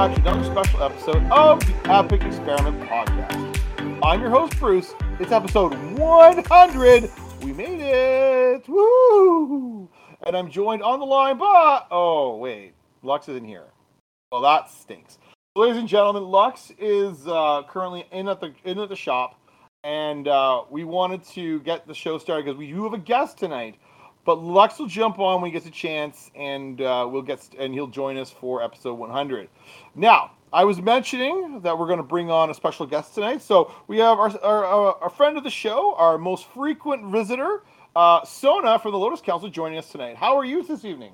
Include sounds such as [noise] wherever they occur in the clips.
back to another special episode of the Epic Experiment Podcast. I'm your host, Bruce. It's episode 100. We made it. Woo! And I'm joined on the line by. Oh, wait. Lux isn't here. Well, that stinks. Ladies and gentlemen, Lux is uh, currently in at the in at the shop, and uh, we wanted to get the show started because we do have a guest tonight. But Lux will jump on when he gets a chance, and uh, we'll get and he'll join us for episode 100. Now, I was mentioning that we're going to bring on a special guest tonight, so we have our our, our friend of the show, our most frequent visitor, uh, Sona from the Lotus Council, joining us tonight. How are you this evening?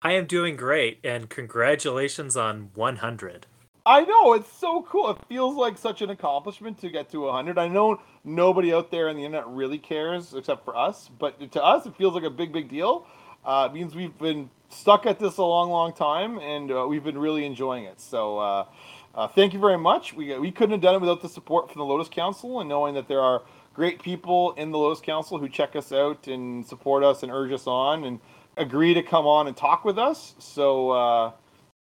I am doing great, and congratulations on 100. I know it's so cool. It feels like such an accomplishment to get to 100. I know nobody out there on the internet really cares except for us, but to us it feels like a big, big deal. Uh, it means we've been stuck at this a long, long time, and uh, we've been really enjoying it. So, uh, uh thank you very much. We we couldn't have done it without the support from the Lotus Council and knowing that there are great people in the Lotus Council who check us out and support us and urge us on and agree to come on and talk with us. So uh,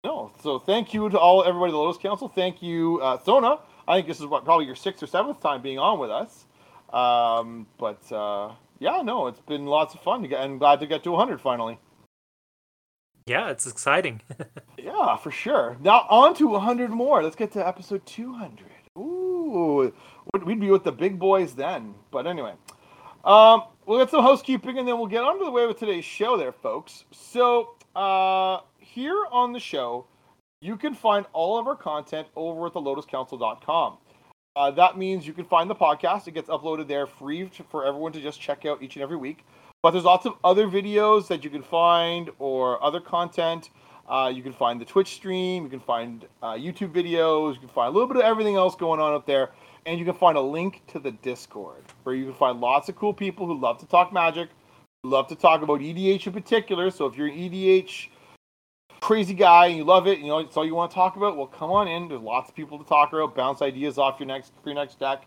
no, so thank you to all everybody at the Lotus Council. Thank you, uh, Sona. I think this is what probably your sixth or seventh time being on with us. Um, but uh, yeah, no, it's been lots of fun to get, and glad to get to 100 finally. Yeah, it's exciting. [laughs] yeah, for sure. Now on to 100 more. Let's get to episode 200. Ooh, we'd be with the big boys then. But anyway, um, we'll get some housekeeping and then we'll get on to the way with today's show, there, folks. So, uh, here on the show, you can find all of our content over at thelotuscouncil.com. Uh, that means you can find the podcast. It gets uploaded there free to, for everyone to just check out each and every week. But there's lots of other videos that you can find or other content. Uh, you can find the Twitch stream. You can find uh, YouTube videos. You can find a little bit of everything else going on up there. And you can find a link to the Discord where you can find lots of cool people who love to talk magic, love to talk about EDH in particular. So if you're an EDH crazy guy and you love it, you know, it's all you want to talk about, well, come on in. There's lots of people to talk about. Bounce ideas off your next your next deck,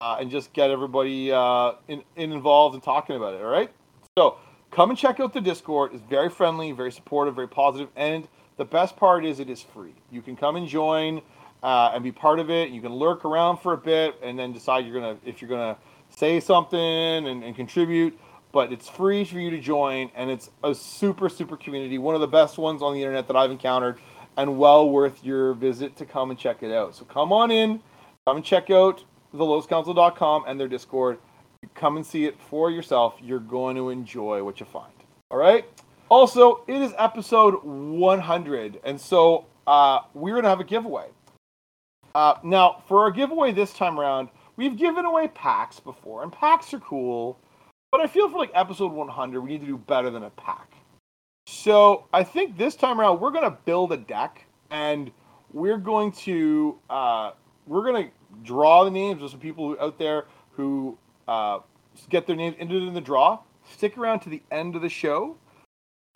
uh, and just get everybody uh, in, in involved and talking about it. All right. So come and check out the Discord. It's very friendly, very supportive, very positive, and the best part is it is free. You can come and join uh, and be part of it. You can lurk around for a bit and then decide you're gonna if you're gonna say something and, and contribute but it's free for you to join, and it's a super, super community. One of the best ones on the internet that I've encountered, and well worth your visit to come and check it out. So come on in, come and check out thelotuscouncil.com and their Discord. Come and see it for yourself. You're going to enjoy what you find. All right? Also, it is episode 100, and so uh, we're going to have a giveaway. Uh, now, for our giveaway this time around, we've given away packs before, and packs are cool but I feel for like episode 100, we need to do better than a pack. So I think this time around, we're going to build a deck and we're going to uh, we're going to draw the names of some people out there who uh, get their names entered in the draw. Stick around to the end of the show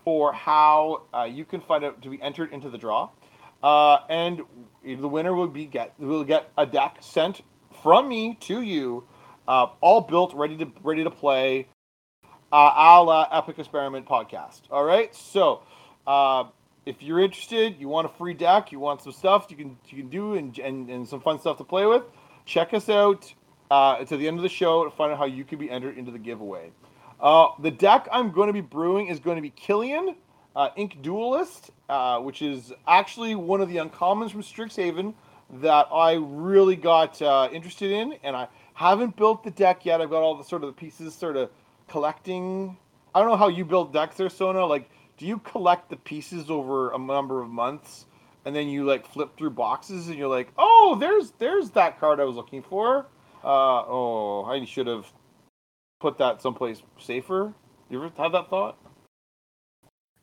for how uh, you can find out to be entered into the draw. Uh, and the winner will be get will get a deck sent from me to you uh, all built, ready to ready to play, uh, a la Epic Experiment podcast. All right, so uh, if you're interested, you want a free deck, you want some stuff you can you can do, and and, and some fun stuff to play with, check us out uh, to the end of the show to find out how you can be entered into the giveaway. Uh, the deck I'm going to be brewing is going to be Killian, uh, Ink Duelist, uh, which is actually one of the uncommons from Strixhaven that I really got uh, interested in, and I haven't built the deck yet. I've got all the sort of the pieces sort of collecting. I don't know how you build decks there, Sona. Like, do you collect the pieces over a number of months, and then you like flip through boxes, and you're like, oh, there's there's that card I was looking for. Uh, oh, I should have put that someplace safer. You ever have that thought?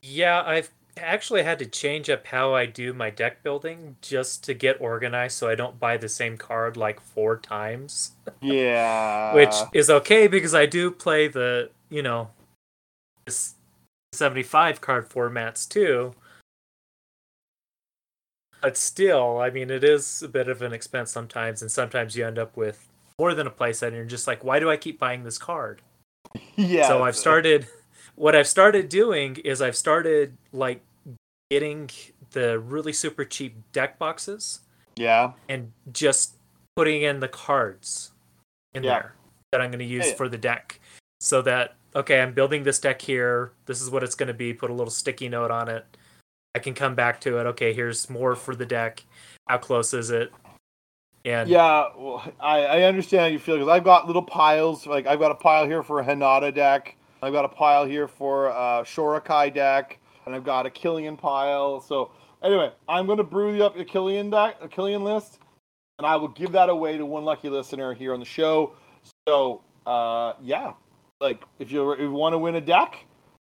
Yeah, I've actually had to change up how I do my deck building just to get organized so I don't buy the same card like four times. Yeah. Which is okay because I do play the, you know, 75 card formats too. But still, I mean, it is a bit of an expense sometimes, and sometimes you end up with more than a playset, and you're just like, why do I keep buying this card? [laughs] Yeah. So I've started what I've started doing is I've started like getting the really super cheap deck boxes Yeah. and just putting in the cards in Yeah. there that I'm going to use Yeah. for the deck. So that okay, I'm building this deck here. This is what it's going to be. Put a little sticky note on it. I can come back to it. Okay, here's more for the deck. How close is it? And Yeah, well, I, I understand how you feel because I've got little piles. Like I've got a pile here for a Hanada deck. I've got a pile here for a Shorikai deck, and I've got a Killian pile. So anyway, I'm going to brew up a Killian deck, a Killian list, and I will give that away to one lucky listener here on the show. So uh, yeah, like if you, if you want to win a deck,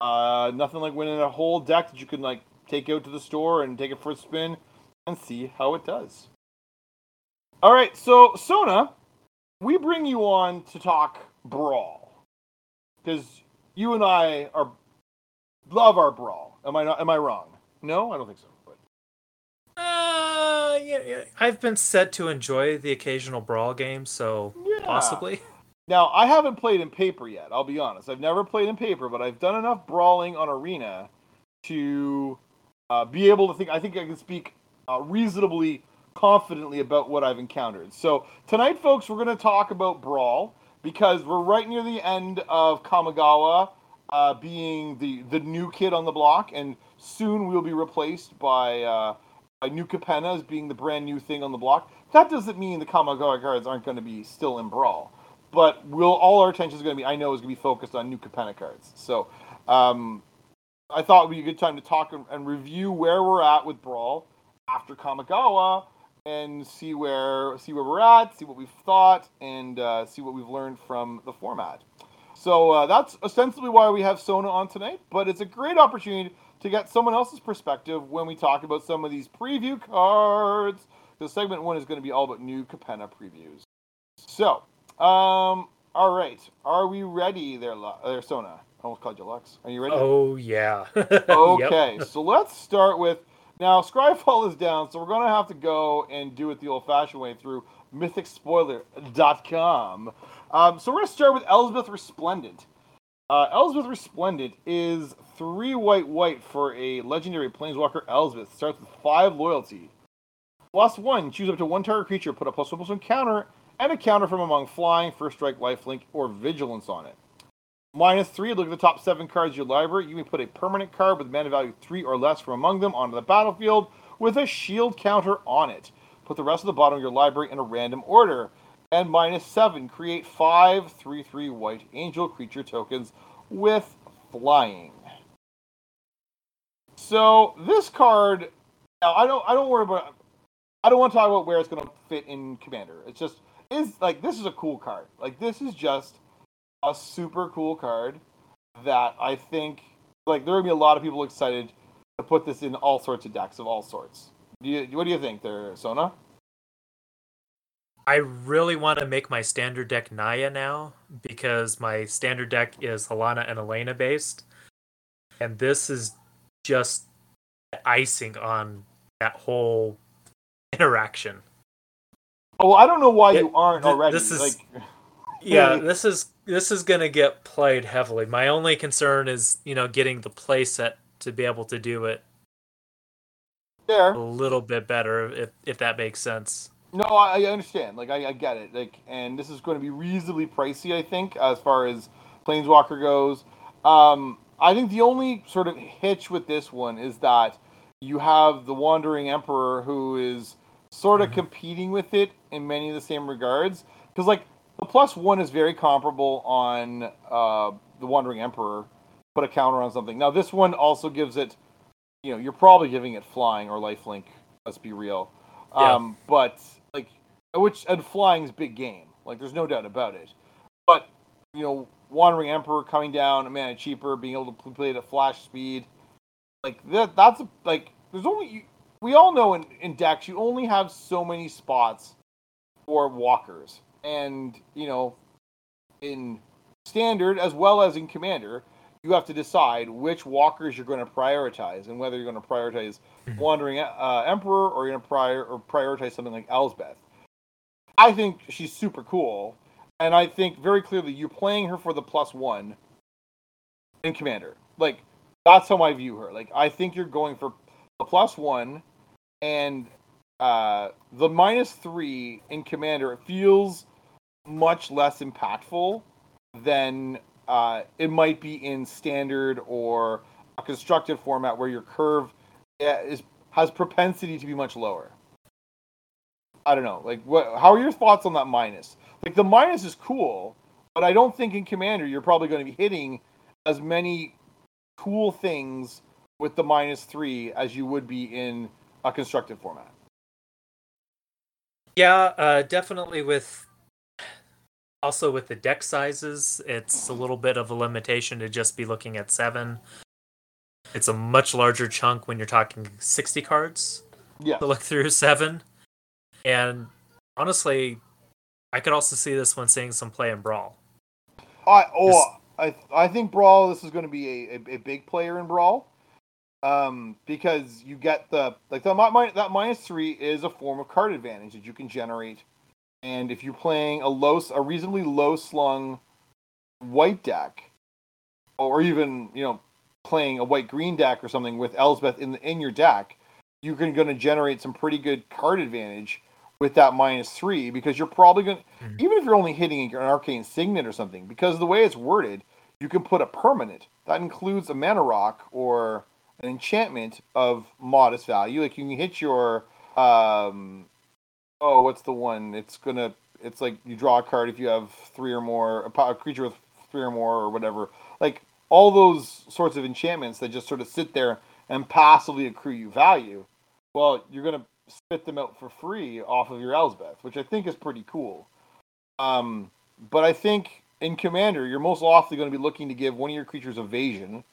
uh, nothing like winning a whole deck that you can like take out to the store and take it for a spin and see how it does. All right, so Sona, we bring you on to talk brawl because you and I are love our brawl. Am I not? Am I wrong? No, I don't think so. But Uh, yeah, yeah. I've been set to enjoy the occasional brawl game, so yeah. possibly. [laughs] Now I haven't played in paper yet. I'll be honest. I've never played in paper, but I've done enough brawling on arena to uh, be able to think. I think I can speak uh, reasonably confidently about what I've encountered. So tonight, folks, we're going to talk about brawl because we're right near the end of Kamigawa uh, being the the new kid on the block, and soon we'll be replaced by uh, by New Capenna as being the brand new thing on the block. That doesn't mean the Kamigawa cards aren't going to be still in brawl, but we'll all our attention is going to be I know is going to be focused on New Capenna cards. So. Um, I thought it would be a good time to talk and, and review where we're at with Brawl after Kamigawa and see where see where we're at, see what we've thought, and uh, see what we've learned from the format. So uh, that's ostensibly why we have Sona on tonight, but it's a great opportunity to get someone else's perspective when we talk about some of these preview cards. The segment one is going to be all about new Capenna previews. So, um, all right, are we ready there, there Sona? I almost called you Lux. Are you ready? Oh yeah. [laughs] Okay, so let's start with now. Scryfall is down, so we're gonna have to go and do it the old-fashioned way through MythicSpoiler.com. Um, so we're gonna start with Elspeth Resplendent. Uh, Elspeth Resplendent is three white white for a legendary Planeswalker Elspeth. Starts with five loyalty. Plus one, choose up to one target creature, put a plus one plus one counter, and a counter from among flying, first strike, lifelink, or vigilance on it. Minus three, look at the top seven cards of your library. You may put a permanent card with mana value three or less from among them onto the battlefield with a shield counter on it. Put the rest of the bottom of your library in a random order. And minus seven, create five 3 3 white angel creature tokens with flying. So this card, now I don't I don't worry about I don't want to talk about where it's going to fit in Commander. It's just is like this is a cool card. Like this is just a super cool card that I think like there would be a lot of people excited to put this in all sorts of decks of all sorts. Do you, what do you think there, Sona? I really want to make my standard deck Naya now because my standard deck is Halana and Alena based. And this is just icing on that whole interaction. Oh, well, I don't know why Yeah, you aren't already. this is- like, Yeah, Yeah. this is this is gonna get played heavily. My only concern is, you know, getting the play set to be able to do it there. a little bit better if if that makes sense. No, I, I understand. Like, I, I get it. Like, and this is going to be reasonably pricey, I think, as far as Planeswalker goes. Um, I think the only sort of hitch with this one is that you have the Wandering Emperor who is sort of Mhm. competing with it in many of the same regards. Because, like, the plus one is very comparable on uh, the Wandering Emperor. Put a counter on something. Now, this one also gives it, you know, you're probably giving it flying or lifelink. Let's be real. Yeah. Um, but like, which and flying's big game. Like, there's no doubt about it. But you know, Wandering Emperor coming down a mana cheaper, being able to play it at flash speed, like that. That's a, like there's only we all know in, in decks you only have so many spots for walkers, and you know, in standard as well as in commander, you have to decide which walkers you're going to prioritize and whether you're going to prioritize Mhm. Wandering uh, Emperor or you're going to prior or prioritize something like Elspeth. I think she's super cool, and I think very clearly you're playing her for the plus one in Commander. Like that's how I view her. Like I think you're going for a plus one, and uh, the minus three in Commander it feels much less impactful than uh, it might be in standard or a constructed format where your curve eh, is has propensity to be much lower. I don't know. Like, what? How are your thoughts on that minus? Like, the minus is cool, but I don't think in Commander you're probably going to be hitting as many cool things with the minus three as you would be in a constructed format. Yeah, uh, definitely with also with the deck sizes, it's a little bit of a limitation to just be looking at seven. It's a much larger chunk when you're talking 60 cards Yeah. to look through seven. And honestly, I could also see this one seeing some play in Brawl. I oh I I think Brawl this is going to be a, a, a big player in Brawl. Um, because you get the like the that minus three is a form of card advantage that you can generate, and if you're playing a low a reasonably low slung white deck, or even you know playing a white green deck or something with Elspeth in the, in your deck, you're going to generate some pretty good card advantage with that minus three because you're probably going to Mhm. even if you're only hitting an arcane signet or something because the way it's worded you can put a permanent that includes a mana rock or an enchantment of modest value like you can hit your um oh what's the one it's gonna it's like you draw a card if you have three or more a, a creature with three or more or whatever like all those sorts of enchantments that just sort of sit there and passively accrue you value well you're gonna spit them out for free off of your Elspeth, which I think is pretty cool. Um, but I think in Commander, you're most likely going to be looking to give one of your creatures evasion.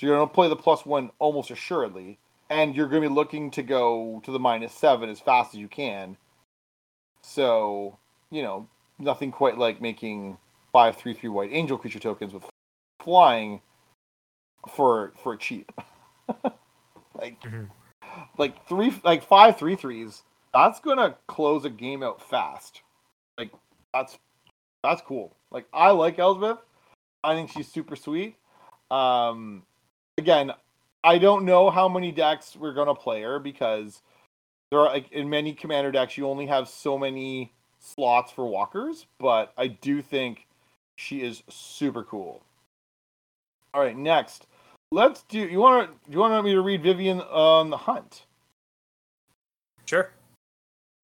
So you're going to play the plus one almost assuredly, and you're going to be looking to go to the minus seven as fast as you can. So, you know, nothing quite like making five three three white angel creature tokens with flying for for cheap. [laughs] like Mhm. like three like five three threes that's gonna close a game out fast like that's that's cool like i like elspeth i think she's super sweet um again i don't know how many decks we're gonna play her because there are like in many commander decks you only have so many slots for walkers but i do think she is super cool all right next let's do you want to you want me to read vivien on the hunt Sure.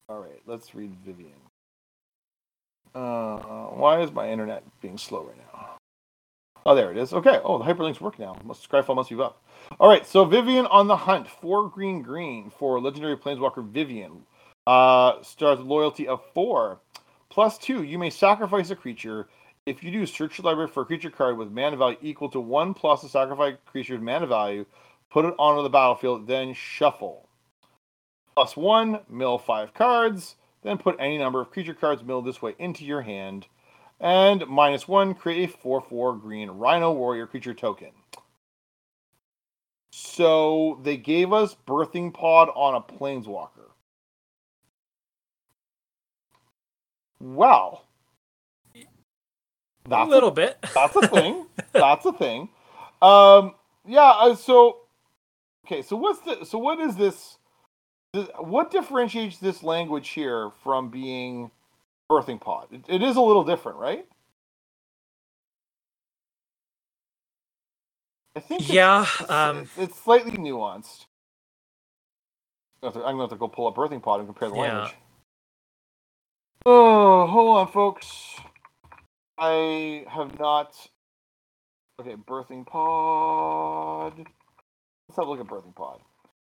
all right, let's read Vivien. Uh, why is my internet being slow right now? Oh, there it is. Okay. Oh, the hyperlinks work now. Must Scryfall must be up. All right. So Vivien on the hunt. for green green for legendary planeswalker Vivien. Uh, starts loyalty of four. Plus two. You may sacrifice a creature. If you do, search your library for a creature card with mana value equal to one plus the sacrificed creature's mana value. Put it onto the battlefield. Then shuffle plus one, mill five cards, then put any number of creature cards milled this way into your hand, and minus one, create a 4 4 green Rhino Warrior creature token. So they gave us Birthing Pod on a Planeswalker. Well, A that's a little bit. that's a thing. [laughs] That's a thing. Um, yeah. Uh, so, okay. So what's the? So what is this? this- What differentiates this language here from being birthing pod? It, it is a little different, right? I think. it's- yeah. it's, Um, it's, it's slightly nuanced. I'm gonna have to go pull up birthing pod and compare the Yeah. language. Oh, hold on, folks. I have not. Okay, birthing pod. Let's have a look at birthing pod.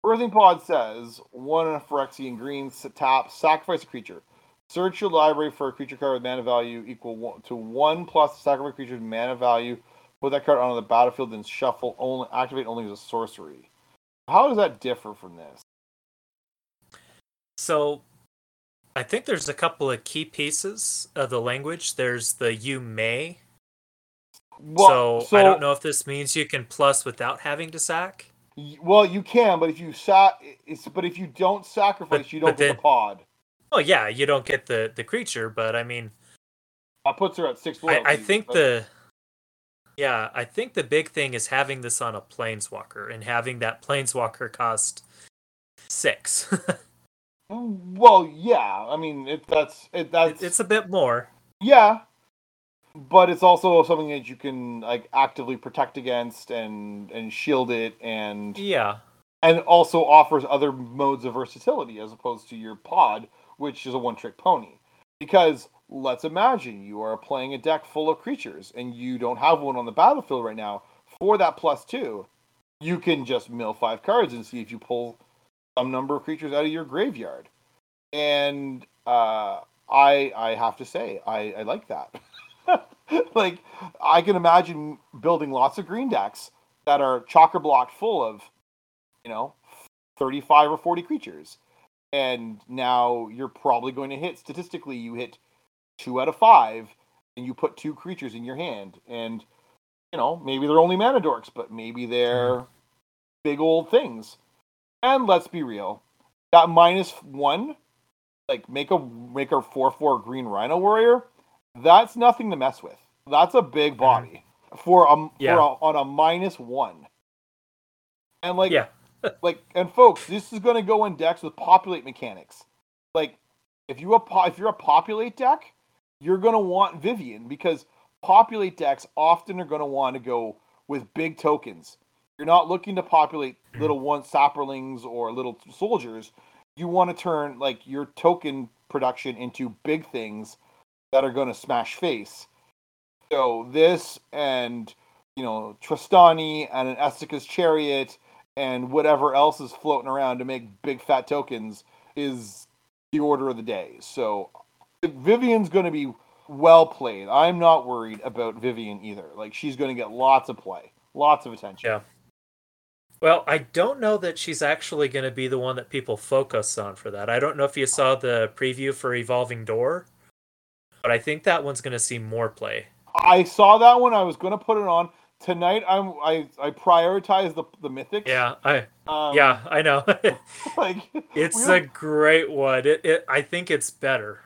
Birthing pod says one Phyrexian green tap, sacrifice a creature. Search your library for a creature card with mana value equal to one plus the sacrifice creature's mana value. Put that card onto the battlefield, then shuffle. Only activate only as a sorcery. How does that differ from this? So I think there's a couple of key pieces of the language. There's the you may. Well, so, I don't know if this means you can plus without having to sack. Well, you can, but if you sa- it's but if you don't sacrifice, But- you don't get then- the pod. Oh yeah, you don't get the the creature, but I mean, That puts her at six I. I think but- the Yeah, I think the big thing is having this on a planeswalker and having that planeswalker cost six. [laughs] well, yeah. I mean, it, that's it, that's it's a bit more. Yeah, but it's also something that you can like actively protect against and and shield it and yeah and also offers other modes of versatility as opposed to your pod which is a one trick pony because let's imagine you are playing a deck full of creatures and you don't have one on the battlefield right now for that plus two you can just mill five cards and see if you pull some number of creatures out of your graveyard and uh, i i have to say i i like that [laughs] like I can imagine building lots of green decks that are chocker blocked full of, you know, 35 or 40 creatures. And now you're probably going to hit statistically you hit 2 out of 5 and you put two creatures in your hand and you know, maybe they're only mana dorks, but maybe they're mm. big old things. And let's be real, that minus 1 like make a make a 4/4 green rhino warrior that's nothing to mess with. That's a big mm-hmm. body for a, yeah. for a, on a minus one. And like, yeah. [laughs] like, and folks, this is going to go in decks with populate mechanics. Like, if you a if you're a populate deck, you're going to want Vivien because populate decks often are going to want to go with big tokens. You're not looking to populate [clears throat] little one saprolings or little soldiers. You want to turn like your token production into big things that are going to smash face. So this and you know Trostani and an Esika's chariot and whatever else is floating around to make big fat tokens is the order of the day. So Vivien's going to be well played. I'm not worried about Vivien either. Like she's going to get lots of play, lots of attention. Yeah. Well, I don't know that she's actually going to be the one that people focus on for that. I don't know if you saw the preview for Evolving Door but I think that one's going to see more play. I saw that one. I was going to put it on tonight. I'm I I prioritize the the mythics. Yeah, I um, yeah I know. [laughs] [laughs] like it's a great one. It, it I think it's better.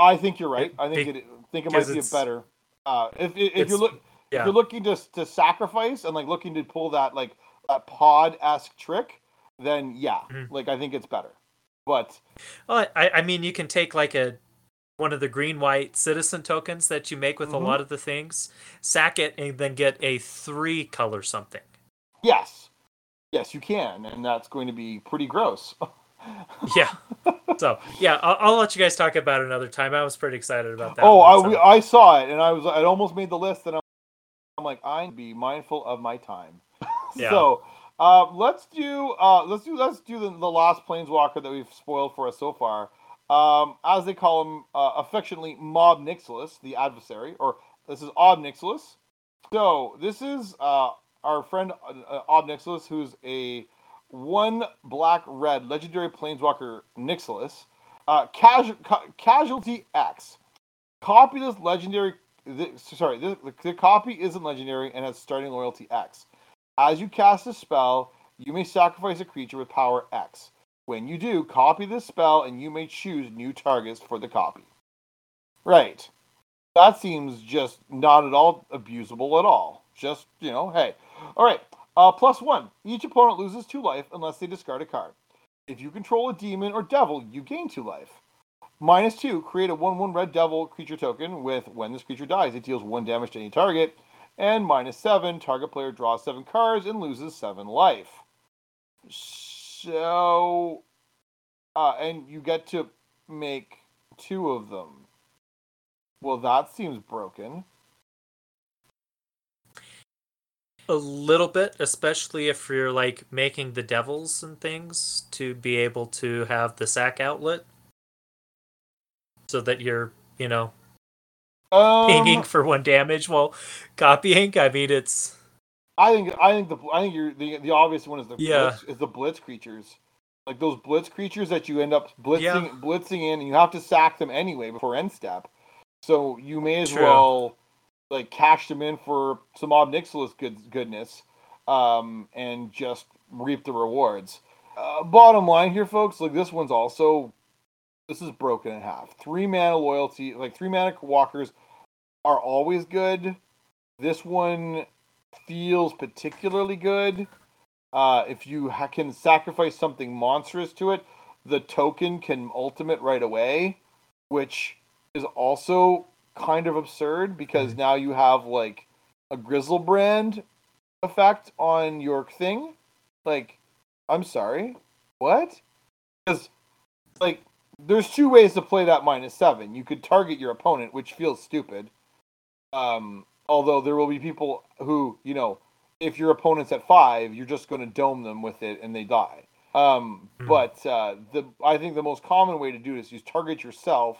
I think you're right. I think it think it might be better. Uh, if if, if you're look yeah. if you're looking to to sacrifice and like looking to pull that like that pod esque trick, then yeah, mm-hmm. like I think it's better. But well, I I mean you can take like a one of the green white citizen tokens that you make with mm-hmm. a lot of the things, sack it, and then get a three color something. Yes. Yes, you can, and that's going to be pretty gross. [laughs] [laughs] yeah. So yeah, I'll, I'll, let you guys talk about it another time. I was pretty excited about that. Oh, one, I, so. I saw it, and I was I almost made the list, and I'm, I'm like I be mindful of my time. [laughs] yeah. So uh, let's do uh, let's do let's do the, the last planeswalker that we've spoiled for us so far um, as they call him uh, affectionately, Mob Nixilis, the adversary, or this is Ob Nixilis. So this is uh, our friend uh, Ob Nixilis, who's a one black red legendary planeswalker Nixilis. Uh, ca- casualty X. Copy this legendary. This, sorry, this, the, copy isn't legendary and has starting loyalty X. As you cast a spell, you may sacrifice a creature with power X. When you do, copy the spell and you may choose new targets for the copy. Right. That seems just not at all abusable at all. Just, you know, hey. All right. Uh, plus one. Each opponent loses two life unless they discard a card. If you control a demon or devil, you gain two life. Minus two. Create a 1 1 red devil creature token with when this creature dies, it deals one damage to any target. And minus seven. Target player draws seven cards and loses seven life. So, uh, and you get to make two of them. Well, that seems broken. A little bit, especially if you're like making the devils and things to be able to have the sack outlet, so that you're, you know, um, pinging for one damage while copying. I mean, it's I think I think the I think you're the the obvious one is the yeah. blitz, is the blitz creatures. Like those blitz creatures that you end up blitzing yeah. blitzing in and you have to sack them anyway before end step. So you may as True. well like cashed them in for some Ob Nixilis good goodness um, and just reap the rewards. Uh, bottom line here, folks, like this one's also this is broken in half. Three mana loyalty, like three mana walkers, are always good This one feels particularly good. Uh, if you ha- can sacrifice something monstrous to it, the token can ultimate right away, which is also kind of absurd because now you have like a Griselbrand effect on your thing. Like, I'm sorry, what? Because like there's two ways to play that minus seven. You could target your opponent, which feels stupid. Um, although there will be people who, you know, if your opponent's at five, you're just going to dome them with it and they die. Um, Mhm. But uh, the I think the most common way to do this is target yourself,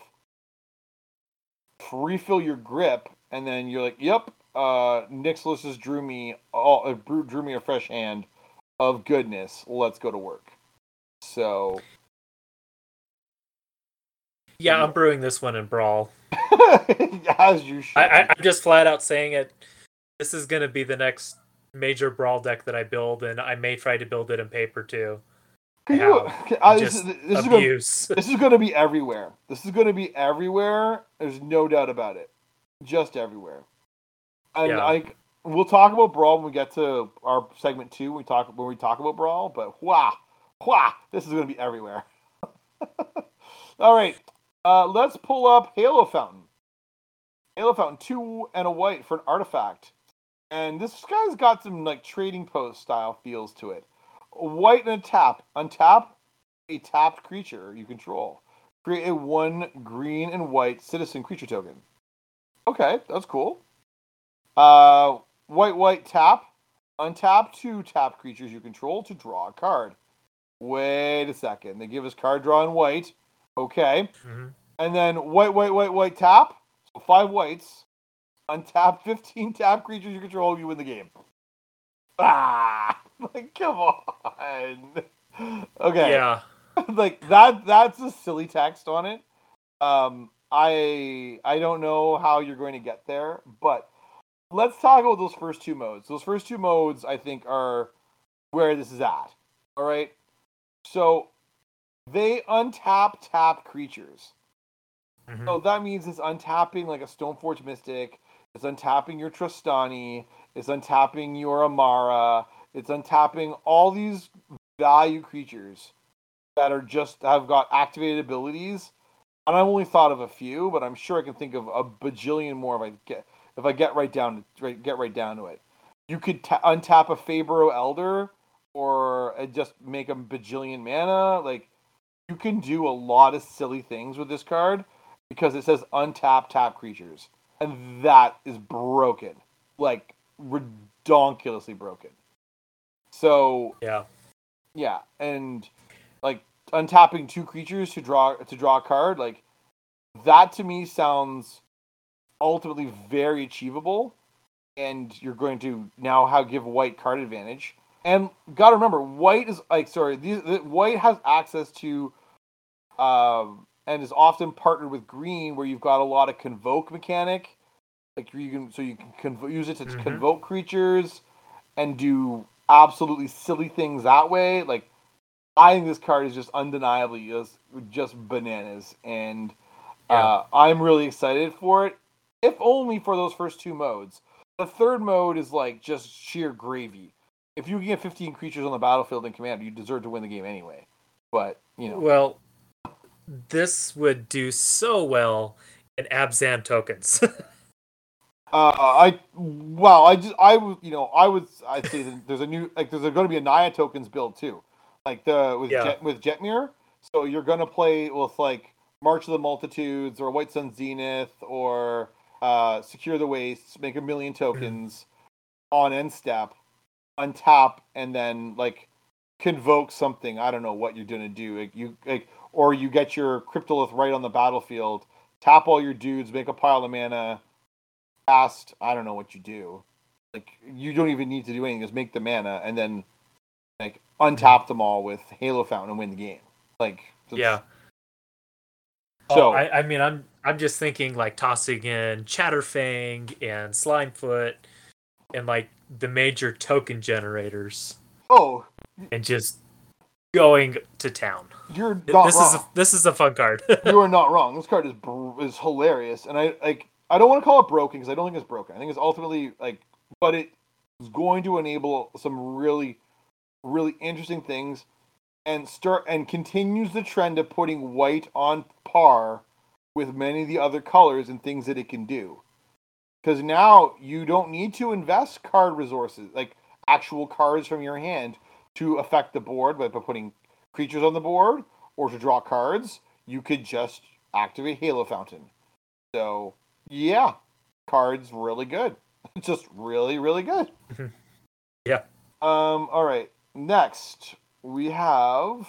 refill your grip, and then you're like, "Yep, uh, Nixilis has drew me all uh, drew drew me a fresh hand of goodness. Let's go to work." So Yeah, I'm brewing this one in Brawl. [laughs] as you should. I, I, I'm just flat out saying it. This is going to be the next major Brawl deck that I build, and I may try to build it in paper too. Can you, can- this, this, is gonna, [laughs] this is going to be everywhere. This is going to be everywhere. There's no doubt about it. Just everywhere. And Yeah. I, we'll talk about brawl when we get to our segment two. When we talk when we talk about brawl, but wow, wow, this is going to be everywhere. [laughs] All right, uh, let's pull up Halo Fountain. Halo Fountain, two and a white for an artifact, and this guy's got some like trading post style feels to it. White and a tap. Untap a tapped creature you control. Create a one green and white citizen creature token. Okay, that's cool. Uh, white, white, tap. Untap two tap creatures you control to draw a card. Wait a second. They give us card draw in white. Okay. Mm-hmm. And then white, white, white, white, tap. So five whites. Untap [laughs] 15 tap creatures you control, you win the game. Ah! [laughs] Like, come on. Okay Yeah. [laughs] like that that's a silly text on it um i i don't know how you're going to get there but let's talk about those first two modes those first two modes i think are where this is at all right so they untap tap creatures Mhm. so that means it's untapping like a Stoneforge Mystic. It's untapping your Trostani. It's untapping your Amara. It's untapping all these value creatures that are just have got activated abilities. And I've only thought of a few, but I'm sure I can think of a bajillion more if I get if I get right down to right, get right down to it. You could ta- untap a Faeburrow Elder or uh, just make a bajillion mana. Like you can do a lot of silly things with this card because it says untap tap creatures, and that is broken, like redonkulously broken. So Yeah. yeah, and like untapping two creatures to draw to draw a card, like that to me sounds ultimately very achievable. And you're going to now have give white card advantage. And gotta remember, white is like sorry, these the, white has access to, um, and is often partnered with green, where you've got a lot of convoke mechanic, like you can so you can convo- use it to Mhm. convoke creatures, and do absolutely silly things that way. Like, I think this card is just undeniably just just bananas, and uh, I'm really excited for it. If only for those first two modes. The third mode is like just sheer gravy. If you get 15 creatures on the battlefield in command, you deserve to win the game anyway. But you know, Well, this would do so well in Abzan tokens. [laughs] Uh, I wow, I just I was you know I was I see there's a new like there's going to be a Naya tokens build too, like the with Yeah. Jet, with Jetmir. So you're going to play with like March of the Multitudes or White Sun Zenith or uh, Secure the Wastes, make a million tokens on end step, untap, and then like convoke something. I don't know what you're going to do. Like you like or you get your Cryptolith Rite on the battlefield, tap all your dudes, make a pile of mana cast I don't know what you do. Like you don't even need to do anything, just make the mana and then like untap them all with Halo Fountain and win the game. Like yeah. So Oh, I, I mean, I'm I'm just thinking like tossing in Chatterfang and Slimefoot and like the major token generators oh, and just going to town. you're not this wrong. is a, this is a fun card. [laughs] you are not wrong. This card is br- is hilarious, and I like I don't want to call it broken because I don't think it's broken. I think it's ultimately like, but it is going to enable some really, really interesting things, and start and continues the trend of putting white on par with many of the other colors and things that it can do. Because now you don't need to invest card resources like actual cards from your hand to affect the board by putting creatures on the board or to draw cards. You could just activate Halo Fountain. So yeah, cards really good. [laughs] Just really, really good. yeah. Um. All right. Next, we have.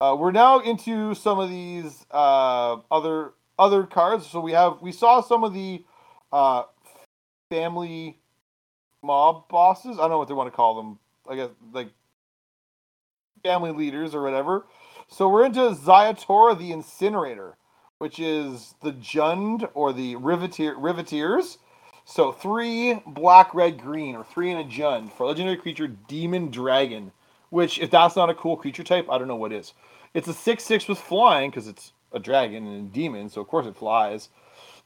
Uh, we're now into some of these uh, other other cards. So we have we saw some of the uh, family mob bosses. I don't know what they want to call them. I guess like family leaders or whatever. So we're into Ziatora the Incinerator which is the Jund or the Riveteer, Riveteers. So three black, red, green, or three in a Jund for legendary creature Demon Dragon. Which, if that's not a cool creature type, I don't know what is. It's a six-six with flying because it's a dragon and a demon, so of course it flies.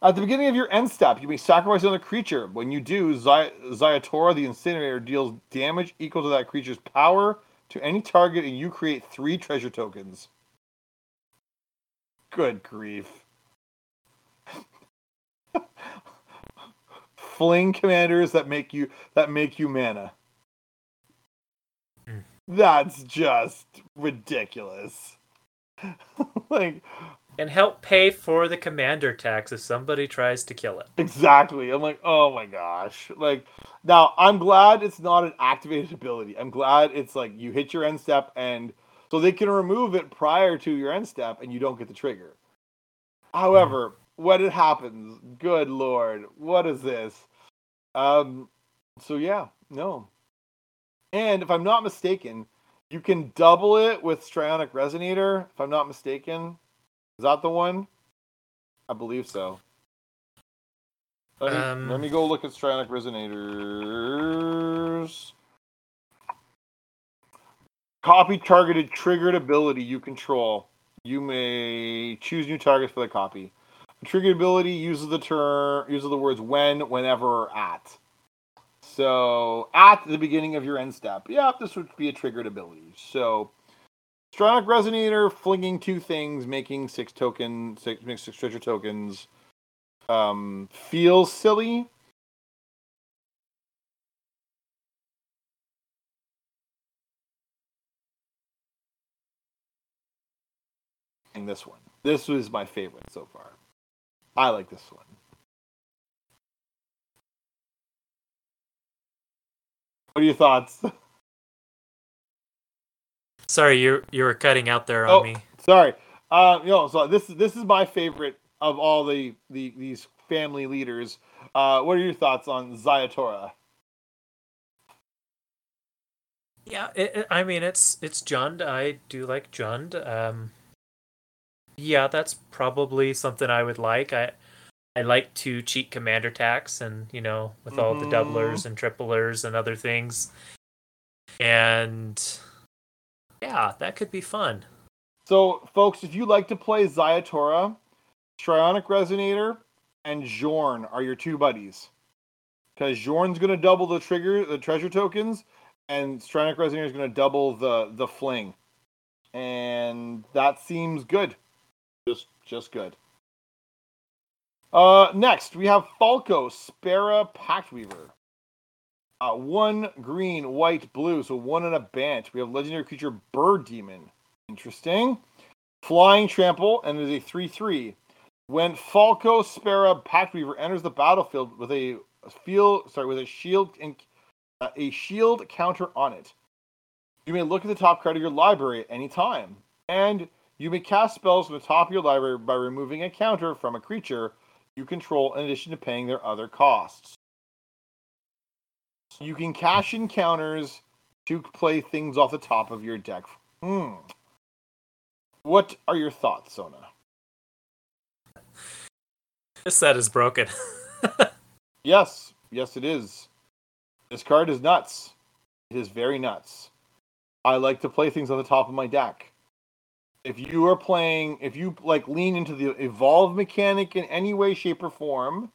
At the beginning of your end step, you may sacrifice another creature. When you do, Zy- Ziatora the Incinerator deals damage equal to that creature's power to any target, and you create three treasure tokens. Good grief. Fling commanders that make you that make you mana. Mm. That's just ridiculous. [laughs] like and help pay for the commander tax if somebody tries to kill it. Exactly. I'm like, oh my gosh. Like now I'm glad it's not an activated ability. I'm glad it's like you hit your end step and so they can remove it prior to your end step and you don't get the trigger. However, when it happens, good lord, what is this? Um so yeah, no. And if I'm not mistaken, you can double it with Strionic Resonator, if I'm not mistaken. Is that the one? I believe so. Let me, um, let me go look at Strionic Resonators. Copy targeted triggered ability you control. You may choose new targets for the copy. The triggered ability uses the term uses the words when, whenever, or at. So at the beginning of your end step, yeah, this would be a triggered ability. So Strionic Resonator, flinging two things, making six token, six, six treasure tokens. Um, feels silly, this one. This was my favorite so far. I like this one. What are your thoughts? [laughs] Sorry, you you were cutting out there on oh, me. Sorry. Uh, you know, so this this is my favorite of all the, the these family leaders. Uh, what are your thoughts on Ziatora? Yeah, it, it, I mean it's it's Jund. I do like Jund. Um, yeah, that's probably something I would like. I I like to cheat commander tax and you know with all mm-hmm. the doublers and triplers and other things. And yeah, that could be fun. So, folks, if you like to play Ziatora, Strionic Resonator, and Xorn are your two buddies. Because Xorn's going to double the trigger, the treasure tokens, and Strionic Resonator is going to double the the fling, and that seems good. Just just good. Uh, next we have Falco Spara Pactweaver. Uh, one green, white, blue, so one in a bant. We have legendary creature Bird Demon. Interesting. Flying Trample and is a 3 3. When Falco Spara Pactweaver enters the battlefield with a field, sorry, with a shield and uh, a shield counter on it, you may look at the top card of your library at any time. And you may cast spells from the top of your library by removing a counter from a creature you control in addition to paying their other costs. You can cash in counters to play things off the top of your deck. Hmm. What are your thoughts, Sona? This set is broken. [laughs] yes, yes, it is. This card is nuts. It is very nuts. I like to play things on the top of my deck. If you are playing, if you like lean into the evolve mechanic in any way, shape, or form,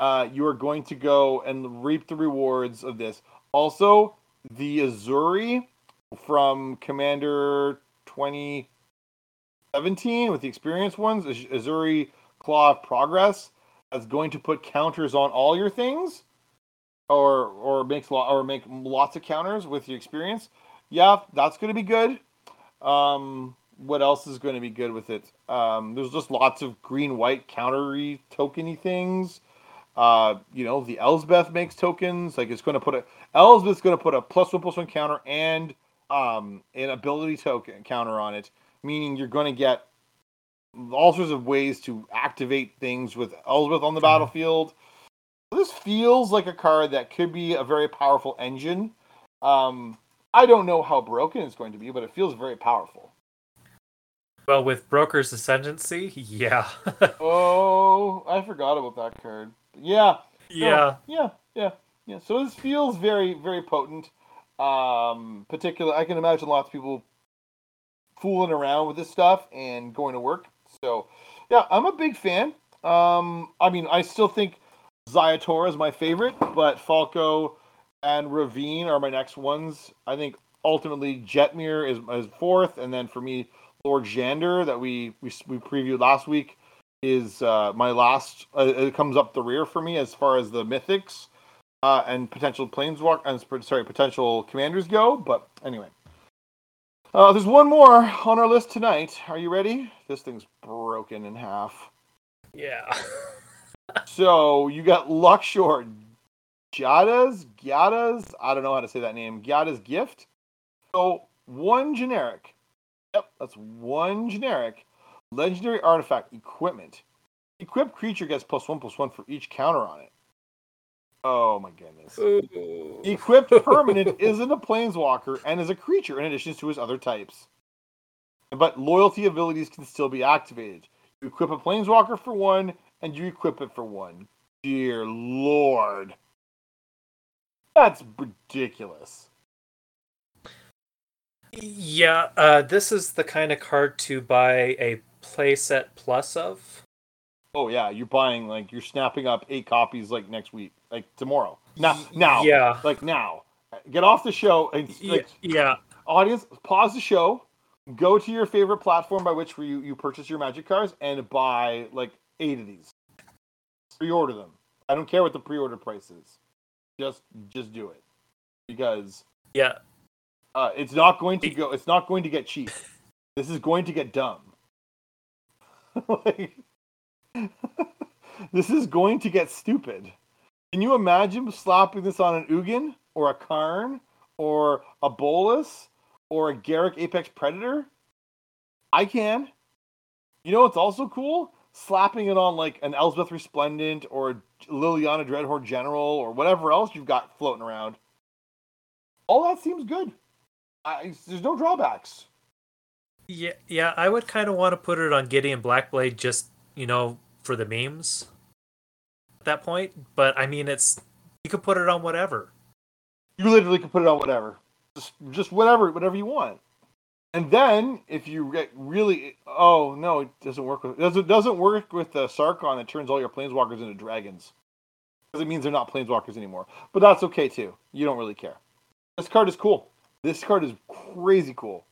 uh, you are going to go and reap the rewards of this. Also, the Ezuri from Commander 2017 with the experienced ones, Ezuri Claw of Progress, is going to put counters on all your things, or or makes lo- or make lots of counters with your experience. Yeah, that's going to be good. Um, what else is going to be good with it? Um, there's just lots of green white countery tokeny things. Uh, you know, the Elspeth makes tokens. Like it's going to put a Elspeth's going to put a plus one plus one counter and um an ability token counter on it, meaning you're going to get all sorts of ways to activate things with Elspeth on the battlefield. This feels like a card that could be a very powerful engine. Um, I don't know how broken it's going to be, but it feels very powerful. Well, with Broker's Ascendancy, yeah. [laughs] oh, I forgot about that card. Yeah. Yeah. No, yeah. Yeah. Yeah. So this feels very, very potent. Um, particular, I can imagine lots of people fooling around with this stuff and going to work. So, yeah, I'm a big fan. Um, I mean, I still think Ziatora is my favorite, but Falco and Raffine are my next ones. I think ultimately Jetmir is, is fourth, and then for me, Lord Xander that we we, we previewed last week is uh, my last. Uh, it comes up the rear for me as far as the mythics uh, and potential planeswalk and sorry potential commanders go. But anyway, uh, there's one more on our list tonight. Are you ready? This thing's broken in half. Yeah. [laughs] so you got Luxior, Giada's, Giada's, I don't know how to say that name. Giada's gift. So one generic. Yep, that's one generic. Legendary artifact equipment. Equipped creature gets plus one plus one for each counter on it. Oh my goodness. Equipped [laughs] permanent isn't a planeswalker and is a creature in addition to his other types. But loyalty abilities can still be activated. You equip a planeswalker for one, and you equip it for one. Dear lord. That's ridiculous. Yeah, uh, this is the kind of card to buy a playset plus of. Oh yeah, you're buying like you're snapping up eight copies like next week, like tomorrow. Now, now, yeah, like now. Get off the show and like, yeah. Audience, pause the show. Go to your favorite platform by which you you purchase your magic cards and buy like eight of these. Pre-order them. I don't care what the pre-order price is. Just just do it because yeah, uh, it's not going to go. It's not going to get cheap. This is going to get dumb. [laughs] like, [laughs] this is going to get stupid. Can you imagine slapping this on an Ugin or a Karn or a Bolas or a Garruk Apex Predator? I can. You know what's also cool? Slapping it on like an Elspeth Resplendent or Liliana Dreadhorde General or whatever else you've got floating around. All that seems good. I, there's no drawbacks. Yeah, yeah, I would kind of want to put it on Gideon Blackblade just, you know, for the memes at that point. But I mean, it's you could put it on whatever. You literally could put it on whatever, just just whatever, whatever you want. And then if you get really, oh no, it doesn't work with it doesn't doesn't work with the Sarkhan that turns all your planeswalkers into dragons because it means they're not planeswalkers anymore. But that's okay too. You don't really care. This card is cool. This card is crazy cool.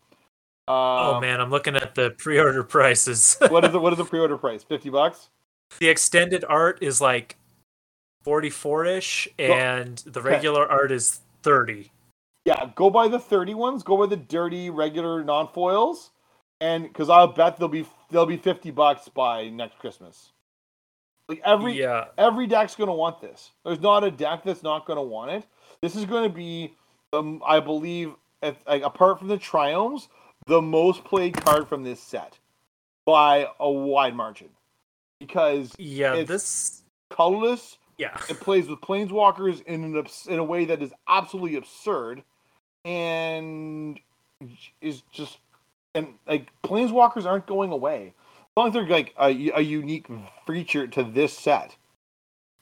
Oh, um, oh man, I'm looking at the pre-order prices. [laughs] what is the what is the pre-order price? Fifty bucks. The extended art is like forty-four ish, and well, the regular okay. art is thirty. Yeah, go buy the thirty ones. Go buy the dirty regular non-foils, and because I'll bet they'll be they'll be fifty bucks by next Christmas. Like every yeah. every deck's gonna want this. There's not a deck that's not gonna want it. This is gonna be, um, I believe, if, like, apart from the triomes, the most played card from this set by a wide margin because yeah, this colorless. Yeah, it plays with planeswalkers in an in a way that is absolutely absurd, and is just and like planeswalkers aren't going away. As long as they're like a, a unique feature to this set.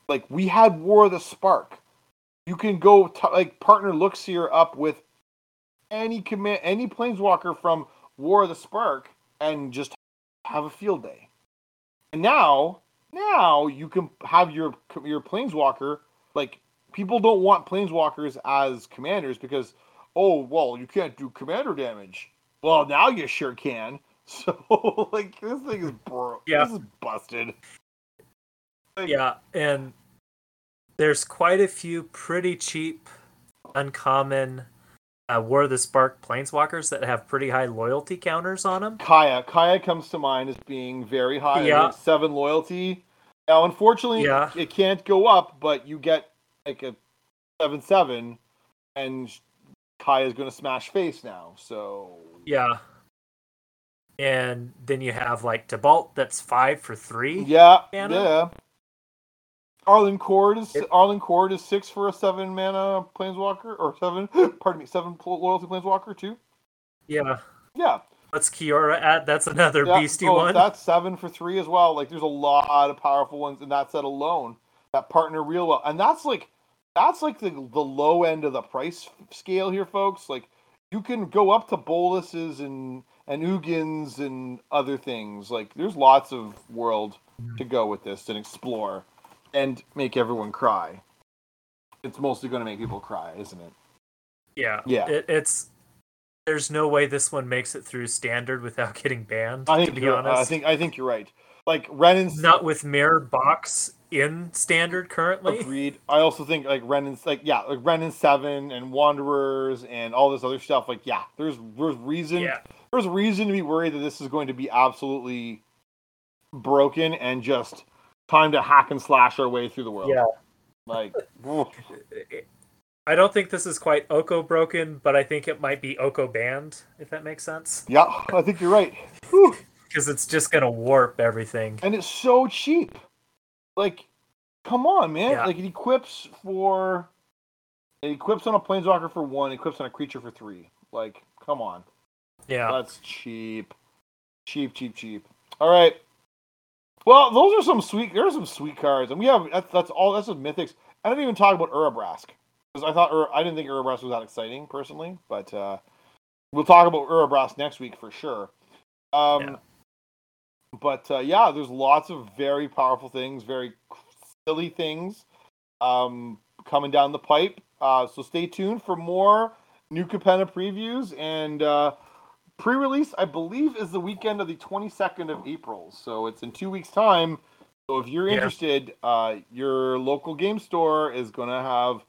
Like we had War of the Spark. You can go t- like partner looks here up with any command, any planeswalker from War of the Spark, and just have a field day. And now, now you can have your your planeswalker like people don't want planeswalkers as commanders because oh well you can't do commander damage. Well now you sure can. [laughs] So like this thing is bro Yeah. this is busted. Like, Yeah, and there's quite a few pretty cheap, uncommon uh, War of the Spark planeswalkers that have pretty high loyalty counters on them. Kaya. Kaya comes to mind as being very high. Yeah. seven loyalty. Now, unfortunately, Yeah. it can't go up, but you get like a seven seven, and Kaya's going to smash face now. So Yeah. And then you have like Tibalt that's five for three. yeah, yeah. Arlinn Kord is It- Arlinn Kord is six for a seven mana planeswalker or seven. [laughs] Pardon me, seven loyalty planeswalker too. Yeah. Yeah, What's Kiora at? That's another yeah. beastie oh, one. That's seven for three as well. Like there's a lot of powerful ones in that set alone that partner real well, and that's like that's like the the low end of the price scale here, folks. Like you can go up to bolases and and Ugins and other things. Like there's lots of world to go with this and explore and make everyone cry. It's mostly going to make people cry, isn't it? Yeah. Yeah. It, it's there's no way this one makes it through standard without [laughs] getting banned. I to think be you're, honest, I think I think you're right. Like Renan's not with mirrored box in standard currently. Agreed. I also think like Renan's like yeah, like Wrenn and Seven and Wanderers and all this other stuff. Like yeah, there's there's reason Yeah. there's reason to be worried that this is going to be absolutely broken and just time to hack and slash our way through the world. Yeah. Like. [laughs] I don't think this is quite Oko broken, but I think it might be Oko banned, if that makes sense. yeah, I think you're right. Because it's just gonna warp everything. And it's so cheap. Like, come on, man. Yeah. Like it equips for it equips on a planeswalker for one, equips on a creature for three. Like, come on. Yeah. That's cheap. Cheap, cheap, cheap. All right. Well, those are some sweet. There are some sweet cards, and we have that's, that's all. That's just mythics. I didn't even talk about Urabrask because I thought Ur, I didn't think Urabrask was that exciting personally, but uh, we'll talk about Urabrask next week for sure. Um, Yeah. But uh, yeah, there's lots of very powerful things, very silly things um, coming down the pipe. Uh, so stay tuned for more new Capenna previews and. Uh, pre-release i believe is the weekend of the 22nd of april so it's in two weeks time so if you're Yeah. interested uh, your local game store is going to have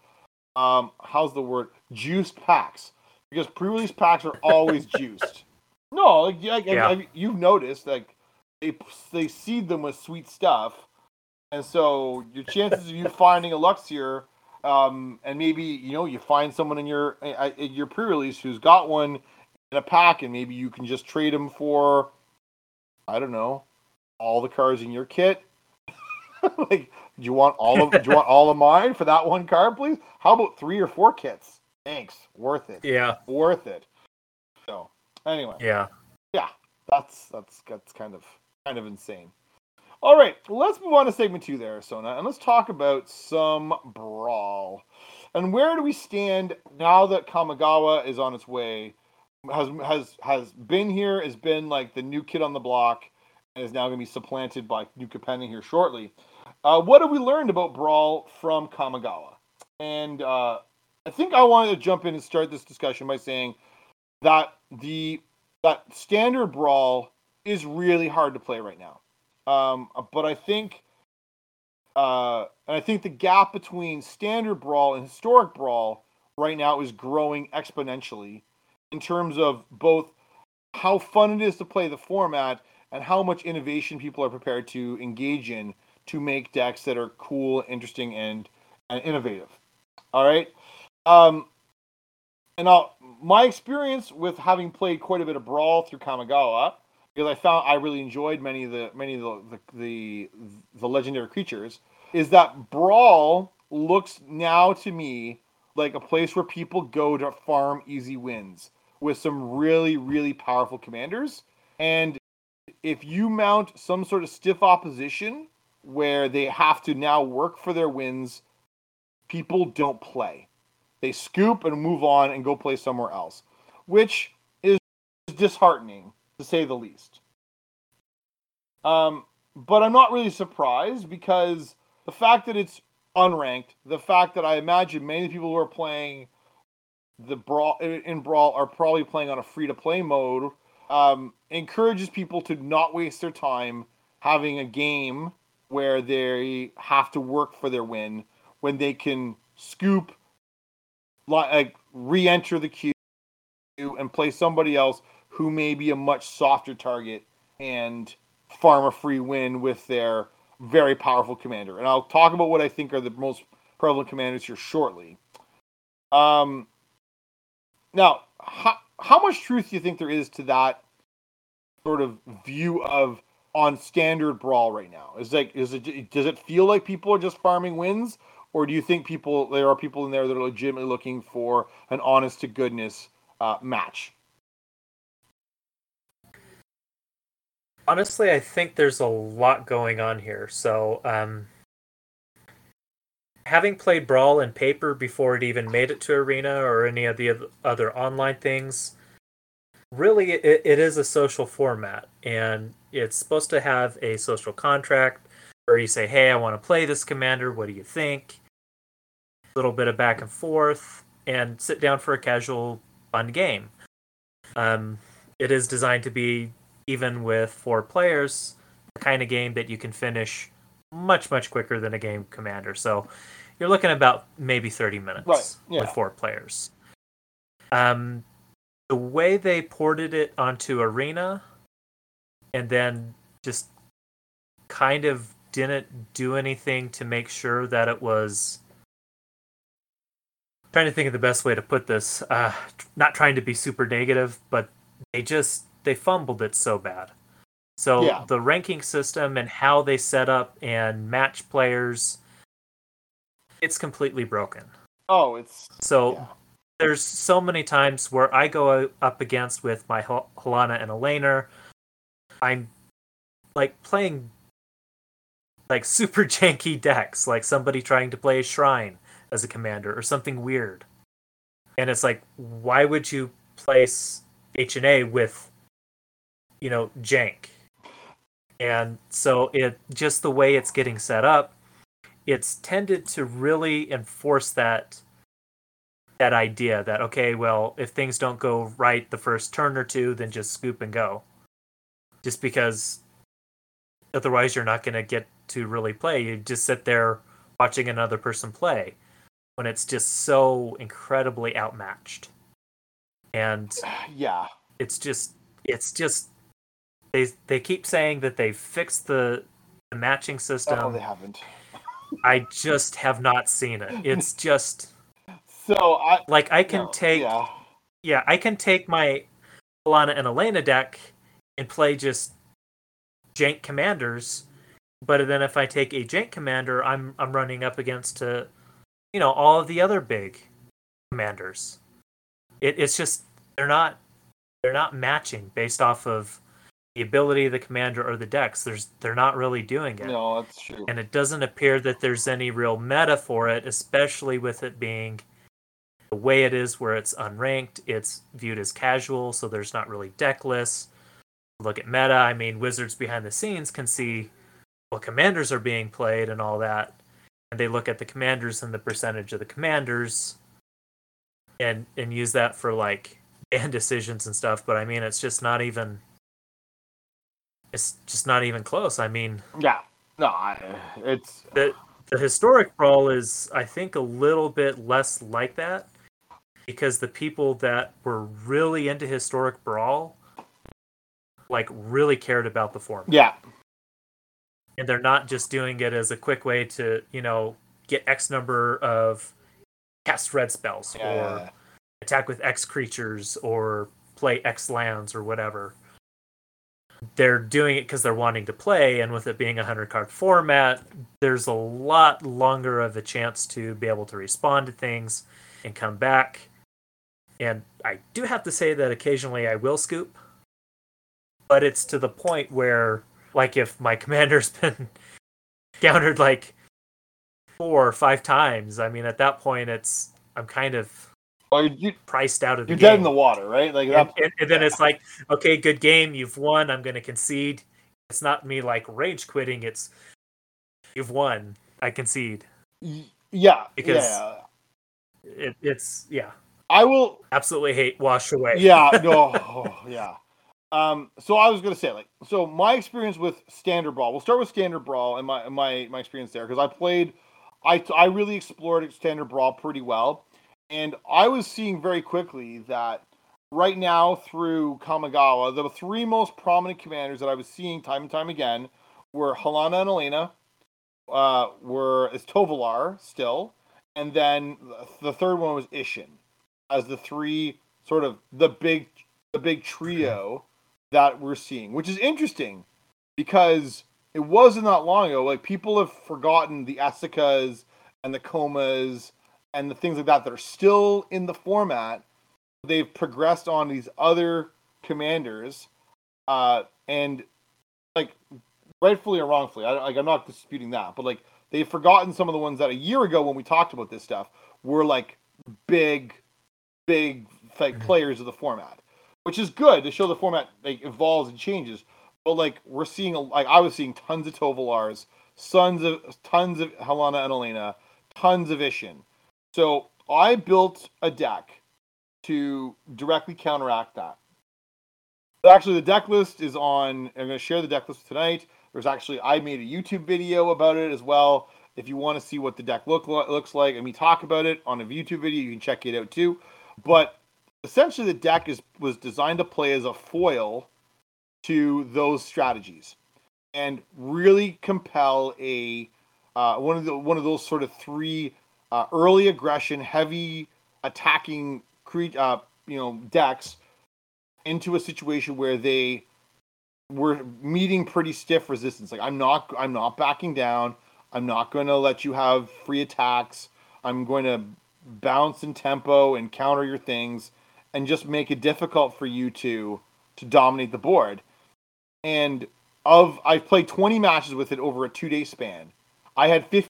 um, how's the word juice packs because pre-release packs are always [laughs] juiced no like, yeah, Yeah. I- you've noticed like they they seed them with sweet stuff and so your chances of you [laughs] finding a Luxior um, and maybe you know you find someone in your uh, in your pre-release who's got one in a pack, and maybe you can just trade them for, I don't know, all the cards in your kit. [laughs] like, do you want all of do you want all of mine for that one card, please? How about three or four kits? Thanks, worth it, Yeah. worth it. So, anyway, Yeah. Yeah, that's that's that's kind of kind of insane. All right, let's move on to segment two there, Sona, and let's talk about some brawl. And where do we stand now that Kamigawa is on its way? Has has has been here, has been like the new kid on the block, and is now going to be supplanted by New Capenna here shortly. Uh, what have we learned about Brawl from Kamigawa? And uh, I think I wanted to jump in and start this discussion by saying that the that standard Brawl is really hard to play right now. Um, but I think, uh, and I think the gap between standard brawl and historic brawl right now is growing exponentially in terms of both how fun it is to play the format and how much innovation people are prepared to engage in to make decks that are cool, interesting, and, and innovative. All right. Um, and now my experience with having played quite a bit of brawl through Kamigawa because I found I really enjoyed many of the many of the the, the, the legendary creatures is that brawl looks now to me like a place where people go to farm easy wins with some really really powerful commanders and if you mount some sort of stiff opposition where they have to now work for their wins people don't play they scoop and move on and go play somewhere else which is disheartening to say the least. Um, but I'm not really surprised because the fact that it's unranked, the fact that I imagine many people who are playing the brawl in brawl are probably playing on a free to play mode, um, encourages people to not waste their time having a game where they have to work for their win when they can scoop, like re-enter the queue and play somebody else who may be a much softer target and farm a free win with their very powerful commander. And I'll talk about what I think are the most prevalent commanders here shortly. Um, now, how, how much truth do you think there is to that sort of view of on standard brawl right now? Is like is it does it feel like people are just farming wins, or do you think people there are people in there that are legitimately looking for an honest to goodness uh, match? Honestly, I think there's a lot going on here. So, um, having played Brawl and paper before it even made it to Arena or any of the other online things, really it, it is a social format and it's supposed to have a social contract where you say, hey, I want to play this commander. What do you think? A little bit of back and forth and sit down for a casual, fun game. Um, it is designed to be even with four players, the kind of game that you can finish much much quicker than a game commander. So you're looking about maybe 30 minutes right. yeah. with four players. Um, the way they ported it onto Arena, and then just kind of didn't do anything to make sure that it was trying to think of the best way to put this uh, not trying to be super negative but they just they fumbled it so bad. So yeah. the ranking system and how they set up and match players, it's completely broken. Oh, it's so. Yeah. There's so many times where I go up against with my Halana and Alena. I'm like playing like [laughs] super janky decks, like somebody trying to play a shrine as a commander or something weird. And it's like, why would you place H and A with you know, jank. And so it just the way it's getting set up, it's tended to really enforce that that idea that okay, well, if things don't go right the first turn or two, then just scoop and go. Just because otherwise you're not going to get to really play. You just sit there watching another person play when it's just so incredibly outmatched. And [sighs] yeah, it's just it's just they they keep saying that they fixed the, the matching system. Oh, they haven't. I just have not seen it. It's [laughs] just so I like I can no, take yeah. yeah, I can take my Alana and Alena deck and play just jank commanders, but then if I take a jank commander, I'm I'm running up against to uh, you know all of the other big commanders. It, it's just they're not they're not matching based off of the ability of the commander or the decks. There's they're not really doing it. No, that's true. And it doesn't appear that there's any real meta for it, especially with it being the way it is where it's unranked, it's viewed as casual, so there's not really deck lists. Look at meta, I mean wizards behind the scenes can see what commanders are being played and all that. And they look at the commanders and the percentage of the commanders and and use that for like [laughs] ban decisions and stuff, but I mean it's just not even it's just not even close. I mean, yeah, no, I, it's the the historic brawl is I think a little bit less like that because the people that were really into historic brawl like really cared about the format. Yeah. And they're not just doing it as a quick way to, you know, get X number of cast red spells yeah. or attack with X creatures or play X lands or whatever they're doing it because they're wanting to play and with it being a 100 card format there's a lot longer of a chance to be able to respond to things and come back. And i do have to say that occasionally i will scoop but it's to the point where like if my [laughs] commander's been countered like four or five times i mean at that point it's i'm kind of Well, you, priced out of the you're game. dead in the water, right? Like and, and, and then it's like, okay, good game, you've won. I'm going to concede. It's not me like rage quitting. It's you've won. I concede. Yeah, Because- yeah. It, it's yeah, I will. absolutely hate wash away. Yeah, no, [laughs] oh, yeah. Um, so I was gonna say, like, so my experience with standard brawl. We'll start with standard brawl and my my my experience there because I played, I I really explored standard brawl pretty well, and I was seeing very quickly that right now through Kamigawa, the three most prominent commanders that I was seeing time and time again were Halana and Alena, uh, were is Tovalar still, and then the third one was Ishin, as the three sort of the big the big trio that we're seeing, which is interesting because it wasn't that long ago. Like people have forgotten the Esikas and the Comas and the things like that that are still in the format. They've progressed on these other commanders, uh, and like rightfully or wrongfully, I, like I'm not disputing that, but like they've forgotten some of the ones that a year ago when we talked about this stuff were like big, big like Mhm. players of the format, which is good to show the format like evolves and changes. But like we're seeing, like I was seeing tons of Tovalars, tons of tons of Halana and Alena, tons of Ishin. So I built a deck to directly counteract that. Actually, the deck list is on. I'm going to share the deck list tonight. There's actually I made a YouTube video about it as well. If you want to see what the deck look looks like and me talk about it on a YouTube video, you can check it out too. But essentially, the deck is was designed to play as a foil to those strategies and really compel a uh, one of the one of those sort of three uh, early aggression, heavy attacking cre- uh, you know decks into a situation where they were meeting pretty stiff resistance. Like I'm not I'm not backing down. I'm not going to let you have free attacks. I'm going to bounce in tempo and counter your things and just make it difficult for you to to dominate the board. And of I've played 20 matches with it over a 2-day span. I had 15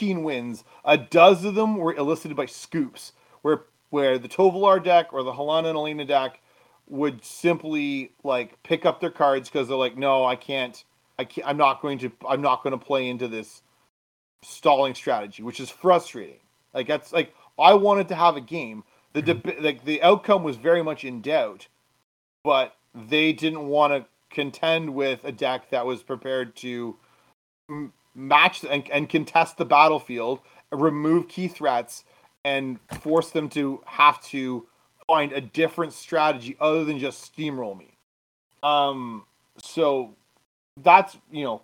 wins. A dozen of them were elicited by scoops where where the Tovalar deck or the Halana and Alena deck would simply like pick up their cards because they're like, no, I can't, I can't, I'm not going to, I'm not going to play into this stalling strategy, which is frustrating. Like that's like I wanted to have a game. The mm-hmm. deb- like the outcome was very much in doubt, but they didn't want to contend with a deck that was prepared to match and, and contest the battlefield, remove key threats, and force them to have to find a different strategy other than just steamroll me. Um, so that's you know,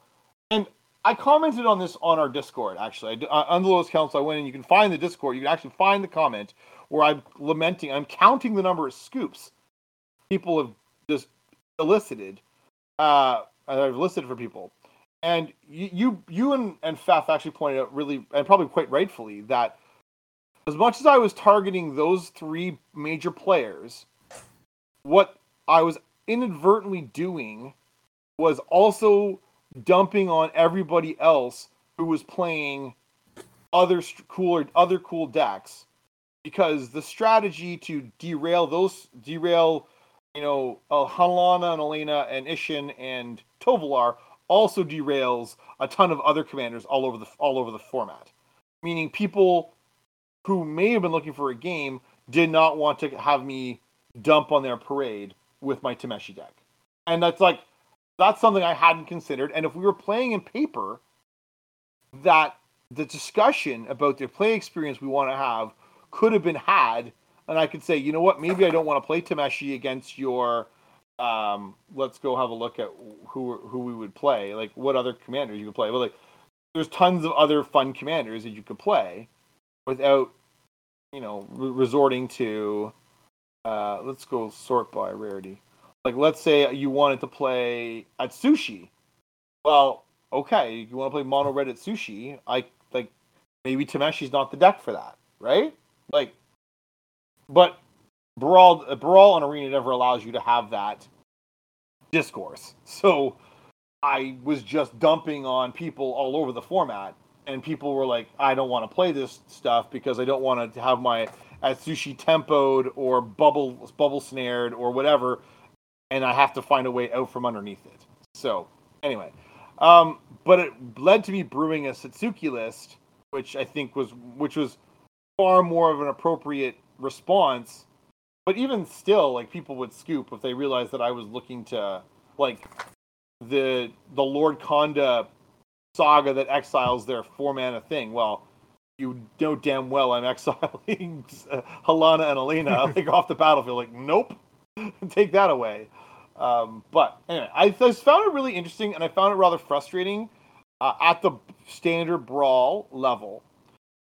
and I commented on this on our Discord actually. I, uh, under Lotus Council, I went and you can find the Discord. You can actually find the comment where I'm lamenting. I'm counting the number of scoops people have just elicited. Uh, I've listed for people, and you you, you and and Faf actually pointed out really and probably quite rightfully that as much as I was targeting those three major players, what I was inadvertently doing was also dumping on everybody else who was playing other st- cooler other cool decks. Because the strategy to derail those derail you know uh, and Alena and Ishin and Tovalar also derails a ton of other commanders all over the all over the format meaning people who may have been looking for a game did not want to have me dump on their parade with my Tameshi deck. And that's like that's something I hadn't considered. And if we were playing in paper, that the discussion about the play experience we want to have could have been had, and I could say, you know what, maybe I don't want to play Tameshi against your um let's go have a look at who who we would play, like what other commanders you could play. But like there's tons of other fun commanders that you could play without you know re- resorting to uh let's go sort by rarity. Like let's say you wanted to play Atsushi. Well okay you want to play mono red Atsushi i like maybe tameshi's not the deck for that right? Like but brawl brawl and arena never allows you to have that discourse so i was just dumping on people all over the format and people were like, I don't want to play this stuff because I don't want to have my Atsushi tempoed or bubble bubble snared or whatever, and I have to find a way out from underneath it. So anyway, um, but it led to me brewing a Satsuki list, which I think was which was far more of an appropriate response. But even still, like people would scoop if they realized that I was looking to like the the Lord Conda saga that exiles their four mana thing. Well, you know damn well I'm [laughs] exiling Halana and Alena [laughs] like off the battlefield. Like, nope, [laughs] take that away. Um, but anyway, I just found it really interesting, and I found it rather frustrating uh, at the standard brawl level.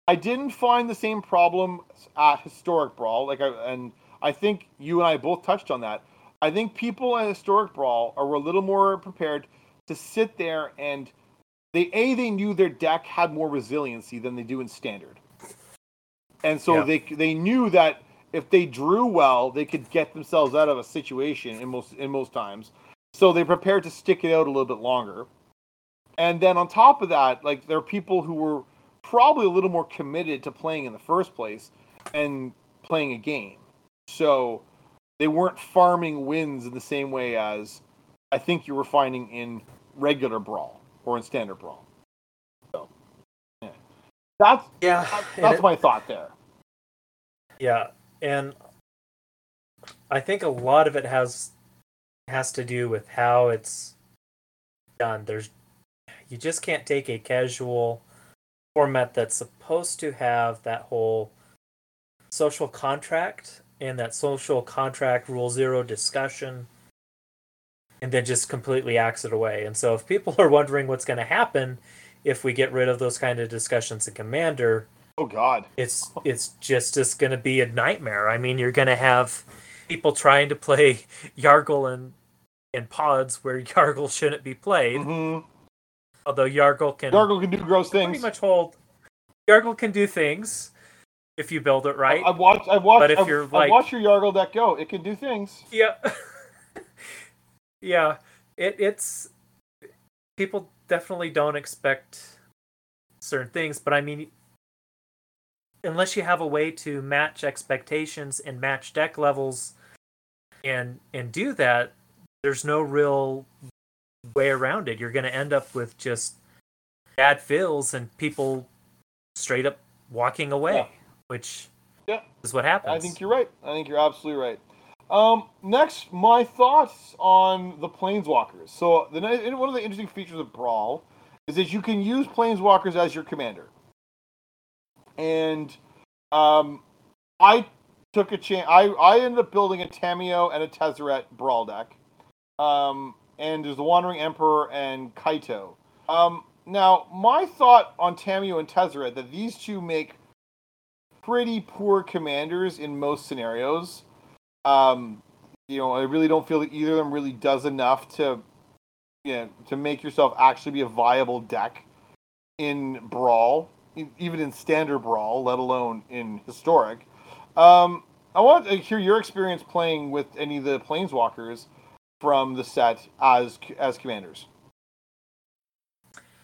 I didn't find the same problem at historic brawl. Like, I, and I think you and I both touched on that. I think people in historic brawl are a little more prepared to sit there and they a they knew their deck had more resiliency than they do in standard, and so Yeah. they they knew that if they drew well, they could get themselves out of a situation in most in most times. So they prepared to stick it out a little bit longer. And then on top of that, like there are people who were probably a little more committed to playing in the first place and playing a game. So they weren't farming wins in the same way as I think you were finding in regular brawl or in standard brawl. So yeah. that's Yeah, that's, that's it- my thought there. Yeah, and I think a lot of it has has to do with how it's done. There's you just can't take a casual format that's supposed to have that whole social contract and that social contract rule zero discussion and then just completely axe it away. And so if people [laughs] are wondering what's going to happen if we get rid of those kind of discussions in Commander, Oh God. it's it's just just going to be a nightmare. I mean, you're going to have people trying to play [laughs] Yargle and in pods where [laughs] Yargle shouldn't be played. hmm Although Yargle can Gargle can do gross things. pretty much hold. Yargle can do things if you build it right. I've watched. I've watched. But if I've, you're like- watched your Yargle deck go. It can do things. yeah, [laughs] yeah. It it's people definitely don't expect certain things, but I mean, unless you have a way to match expectations and match deck levels, and and do that, there's no real way around it. You're going to end up with just bad fills and people straight up walking away, Yeah. Which Yeah. is what happens. I think you're right. I think you're absolutely right. Um, next, my thoughts on the planeswalkers. So, the one of the interesting features of Brawl is that you can use planeswalkers as your commander. And um, I took a chance. I, I ended up building a Tamiyo and a Tezzeret Brawl deck. Um, and there's the Wandering Emperor and Kaito. Um, now, my thought on Tamiyo and Tezzeret that these two make pretty poor commanders in most scenarios. Um, you know, I really don't feel that either of them really does enough to, you know, to make yourself actually be a viable deck in Brawl, even in Standard Brawl, let alone in Historic. Um, I want to hear your experience playing with any of the Planeswalkers from the set as as commanders.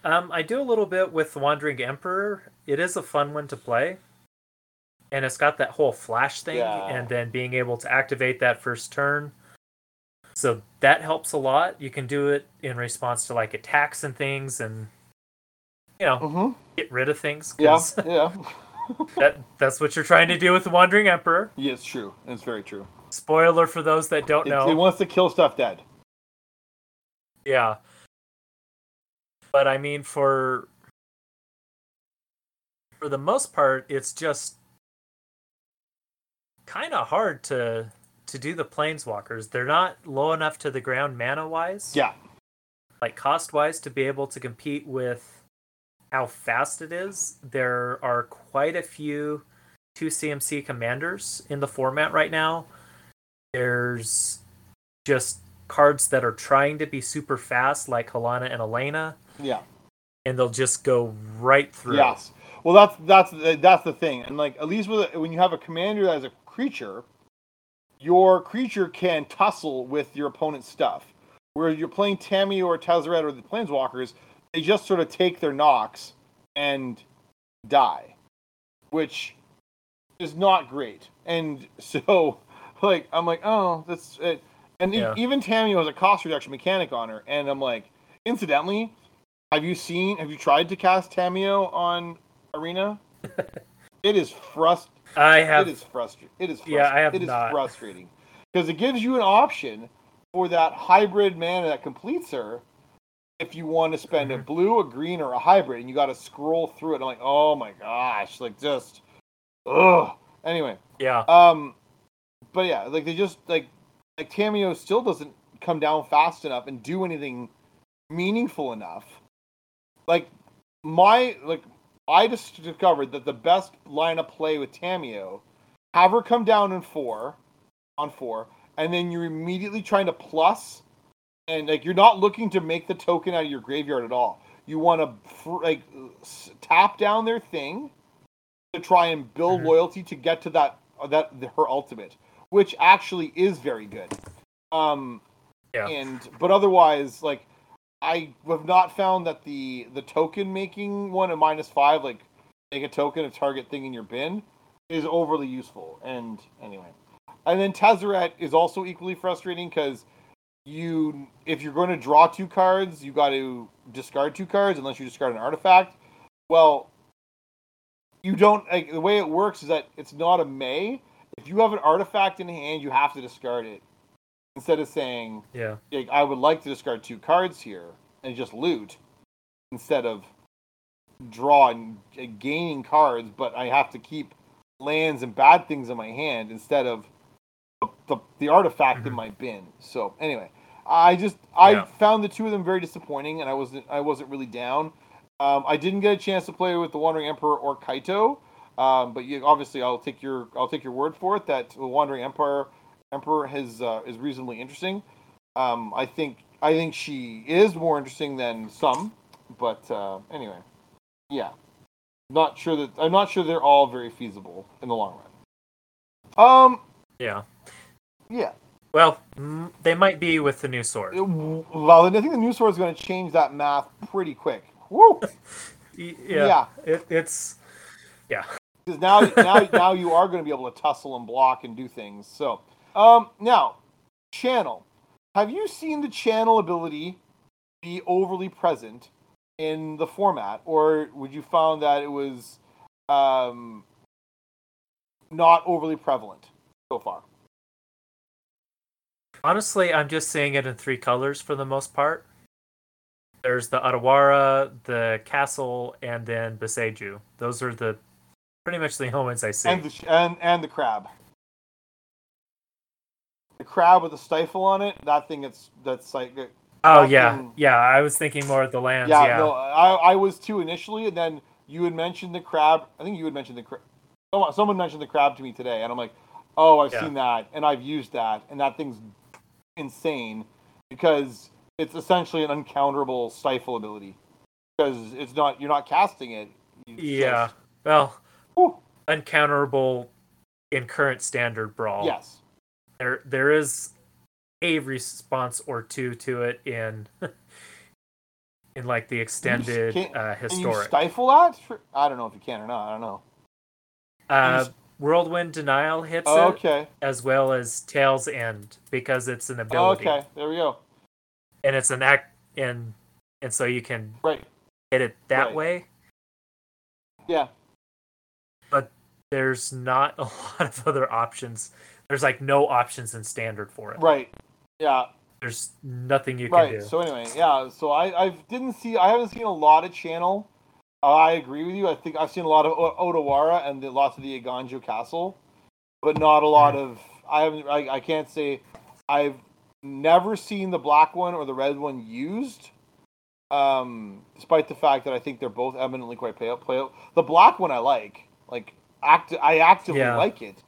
Um, I do a little bit with the Wandering Emperor. It is a fun one to play. And it's got that whole flash thing Yeah. and then being able to activate that first turn. So that helps a lot. You can do it in response to like attacks and things and you know, Mm-hmm. get rid of things. Yeah, [laughs] yeah. that that's what you're trying to do with the Wandering Emperor. yeah, it's true. It's very true. Spoiler for those that don't It, know. it wants to kill stuff dead. Yeah. But I mean for for the most part it's just kind of hard to to do the planeswalkers. They're not low enough to the ground mana wise. Yeah. Like cost wise to be able to compete with how fast it is. There are quite a few 2 CMC commanders in the format right now. There's just cards that are trying to be super fast, like Halana and Alena, Yeah. and they'll just go right through. Yes. Well, that's that's the- that's the thing, and like at least with when you have a commander that is a creature, your creature can tussle with your opponent's stuff. Where you're playing Tammy or Tezzeret or the Planeswalkers, they just sort of take their knocks and die, which is not great. And [laughs] so, like, I'm like, oh, that's it. And e- even Tamiyo has a cost reduction mechanic on her, and I'm like, incidentally, have you seen? Have you tried to cast Tamiyo on Arena? [laughs] it is frust. I have It is frustrating. It is. Yeah, I have It is not. frustrating because it gives you an option for that hybrid mana that completes her. If you want to spend a Mhm. blue, a green, or a hybrid, and you got to scroll through it, I'm like, oh my gosh, like just, ugh. Anyway, yeah. um, but yeah, like they just like like Tamiyo still doesn't come down fast enough and do anything meaningful enough. Like my like I just discovered that the best line of play with Tamiyo, have her come down in four, on four, and then you're immediately trying to plus, and like you're not looking to make the token out of your graveyard at all. You want to fr- like tap down their thing to try and build Mhm. loyalty to get to that that her ultimate, which actually is very good. Um, Yeah. and but otherwise, like I have not found that the the token making one at minus five, like make a token of target thing in your bin, is overly useful. And anyway, and then Tezzeret is also equally frustrating because you if you're going to draw two cards, you got to discard two cards unless you discard an artifact. Well, you don't like the way it works is that it's not a may. If you have an artifact in hand, you have to discard it instead of saying Yeah. like, I would like to discard two cards here and just loot instead of draw and uh, gaining cards, but I have to keep lands and bad things in my hand instead of the, the, the artifact in Mhm. my bin. So anyway, I just I Yeah. found the two of them very disappointing, and I wasn't I wasn't really down. Um, I didn't get a chance to play with the Wandering Emperor or Kaito, um, but you, obviously I'll take your I'll take your word for it that the Wandering Emperor Emperor has uh, is reasonably interesting. Um, I think I think she is more interesting than some, but uh, anyway, yeah, not sure that I'm not sure they're all very feasible in the long run. Um, Yeah. yeah. Well, they might be with the new sword. It- well, I think the new sword is going to change that math pretty quick. Woo! [laughs] Yeah. Yeah. It, it's yeah. Because now, now, [laughs] now you are going to be able to tussle and block and do things. So, um, now, channel. Have you seen the channel ability be overly present in the format, or would you found that it was um, not overly prevalent so far? Honestly, I'm just seeing it in three colors for the most part. There's the Otawara, the castle, and then Boseiju. Those are the pretty much the [laughs] only ones I see. And the sh- and and the crab. Crab with a stifle on it. That thing. It's that's like. oh yeah, thing- yeah. I was thinking more of the lands. Yeah, Yeah, no, I, I was too initially, and then you had mentioned the crab. I think you had mentioned the crab. Someone, someone mentioned the crab to me today, and I'm like, oh, I've Yeah. seen that, and I've used that, and that thing's insane because it's essentially an uncounterable stifle ability because it's not you're not casting it. Yeah. just- Well, Whew. uncounterable in current standard brawl. yes. There there is a response or two to it in [laughs] in like the extended uh, Can you historic. stifle that? I don't know if you can or not. I don't know. Uh, Whirlwind Denial hits Oh, it, okay. as well as Tale's End because it's an ability Okay. There we go. and it's an act and and so you can Right. hit it that Right. way. Yeah. But there's not [laughs] a lot of other options. There's like no options in standard for it. Right. Yeah. There's nothing you can right do. so anyway yeah so i i didn't see i haven't seen a lot of channel uh, i agree with you i think i've seen a lot of o- otawara and the, lots of the eiganjo castle but not a lot of i haven't I, I can't say i've never seen the black one or the red one used um despite the fact that i think they're both eminently quite play out the black one i like like act i actively Yeah. like it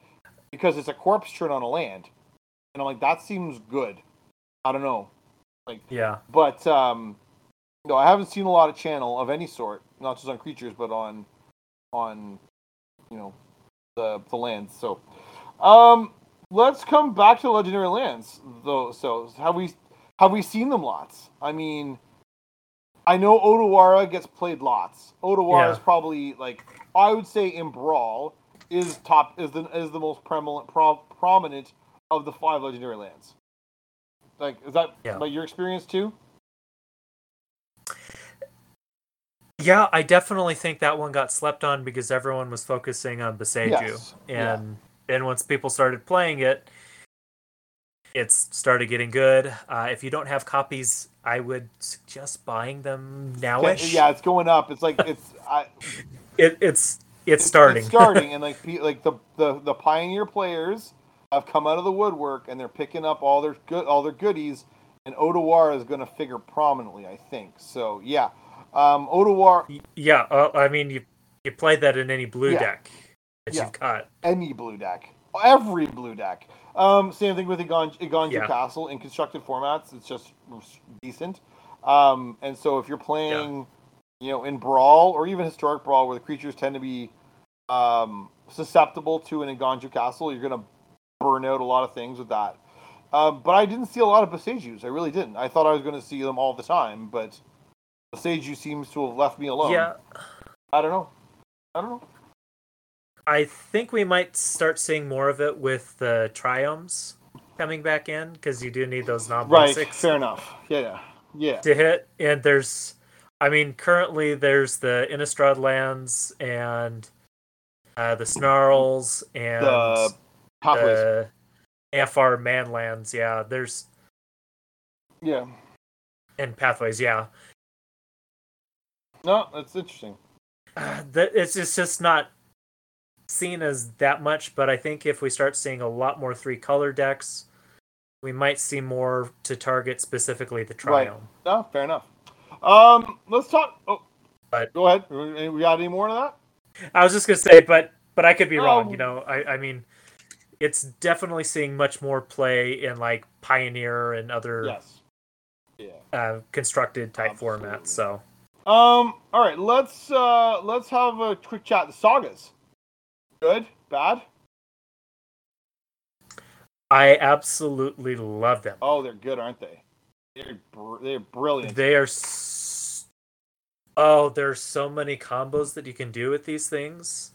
because it's a corpse turn on a land and i'm like that seems good i don't know like yeah. but um, no, I haven't seen a lot of channel of any sort, not just on creatures, but on on you know the the lands. So, um, let's come back to legendary lands though. So have we have we seen them lots? I mean, I know Otawara gets played lots. Otawara Yeah. is probably like I would say in Brawl is top is the is the most prevalent pro, prominent of the five legendary lands. Like is that Yeah. like your experience too? Yeah, I definitely think that one got slept on because everyone was focusing on Boseiju. Yes, yeah. And then once people started playing it, it's started getting good. Uh, if you don't have copies, I would suggest buying them nowish. Yeah, it's going up. It's like it's I, [laughs] It, it's it's starting. It's starting, and like like the, the the pioneer players have come out of the woodwork, and they're picking up all their good all their goodies. And Otawara is going to figure prominently, I think. So yeah, um, Otawara yeah, uh, I mean you you play that in any blue Yeah. deck that Yeah. you've got. any blue deck, every blue deck. Um, same thing with Eiganjo Yeah. Castle in constructed formats. It's just decent. Um, and so if you're playing, you know, in Brawl or even historic Brawl, where the creatures tend to be um, susceptible to an Eiganjo Castle, you're gonna burn out a lot of things with that. Um, but I didn't see a lot of Boseijus. I really didn't. I thought I was going to see them all the time, but Boseiju seems to have left me alone. Yeah, I don't know. I don't know. I think we might start seeing more of it with the triomes coming back in because you do need those non Right. Fair enough. Yeah. Yeah. Yeah. to hit. And there's, I mean, currently there's the Innistrad lands and uh, the Snarls and The the AFR man lands. Yeah, there's yeah. and pathways. Yeah, No, that's interesting. uh, [sighs] that it's just, just not seen as that much. But I think if we start seeing a lot more three color decks, we might see more to target specifically the Right. triome. No, fair enough. Um, let's talk. Oh, But- go ahead. We we got any more to that? I was just gonna say, but but I could be wrong. Oh. You know, I I mean, it's definitely seeing much more play in like Pioneer and other Yes. Yeah. uh, constructed type Absolutely. formats. So Um. All right. Let's uh let's have a quick chat. The sagas. Good. Bad. I absolutely love them. Oh, they're good, aren't they? They're br- they're brilliant. They are. S- oh, there's so many combos that you can do with these things.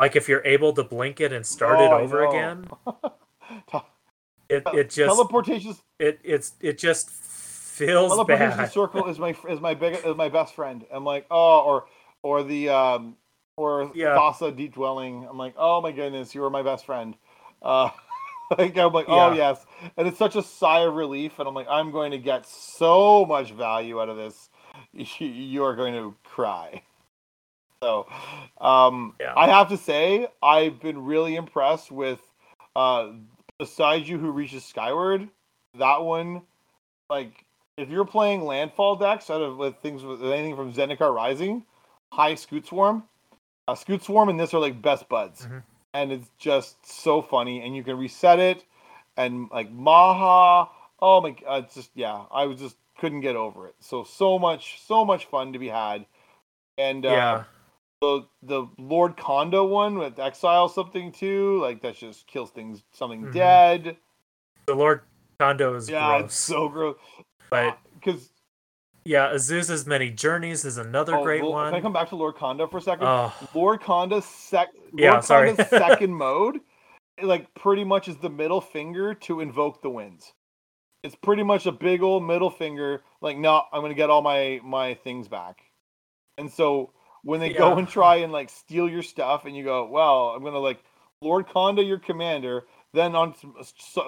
Like if you're able to blink it and start it Oh, I over again, [laughs] it it just teleportation. it it's it just feels Teleportation bad. circle is my is my big is my best friend. I'm like, oh, or or the um or Yeah. Thassa deep dwelling. I'm like, oh my goodness, you are my best friend. Uh, [laughs] like I'm like, oh yes, and it's such a sigh of relief. And I'm like, I'm going to get so much value out of this. [laughs] You are going to cry. So, um, Yeah. I have to say, I've been really impressed with uh, Boseiju who reaches skyward. That one, like, if you're playing landfall decks out of with things with anything from Zendikar Rising, high Scute Swarm, uh, Scute Swarm and this are like best buds, Mhm. And it's just so funny. And you can reset it, and like Maha. Oh my god, it's just yeah, I was just couldn't get over it. So so much so much fun to be had, and uh, yeah. the the Lord Konda one with Exile something too, like that just kills things something Mhm. dead. The Lord Konda is Yeah, gross. it's so gross. but because yeah, Azusa's Many Journeys is another oh, great one. Can I come back to Lord Konda for a second? Oh, Lord Konda's sec Yeah, Lord sorry. Konda's [laughs] second mode, like pretty much is the middle finger to invoke the winds. It's pretty much a big old middle finger, like no, I'm gonna get all my my things back. And so when they go and try and like steal your stuff, and you go, well, I'm gonna like Lord Konda, your commander. Then on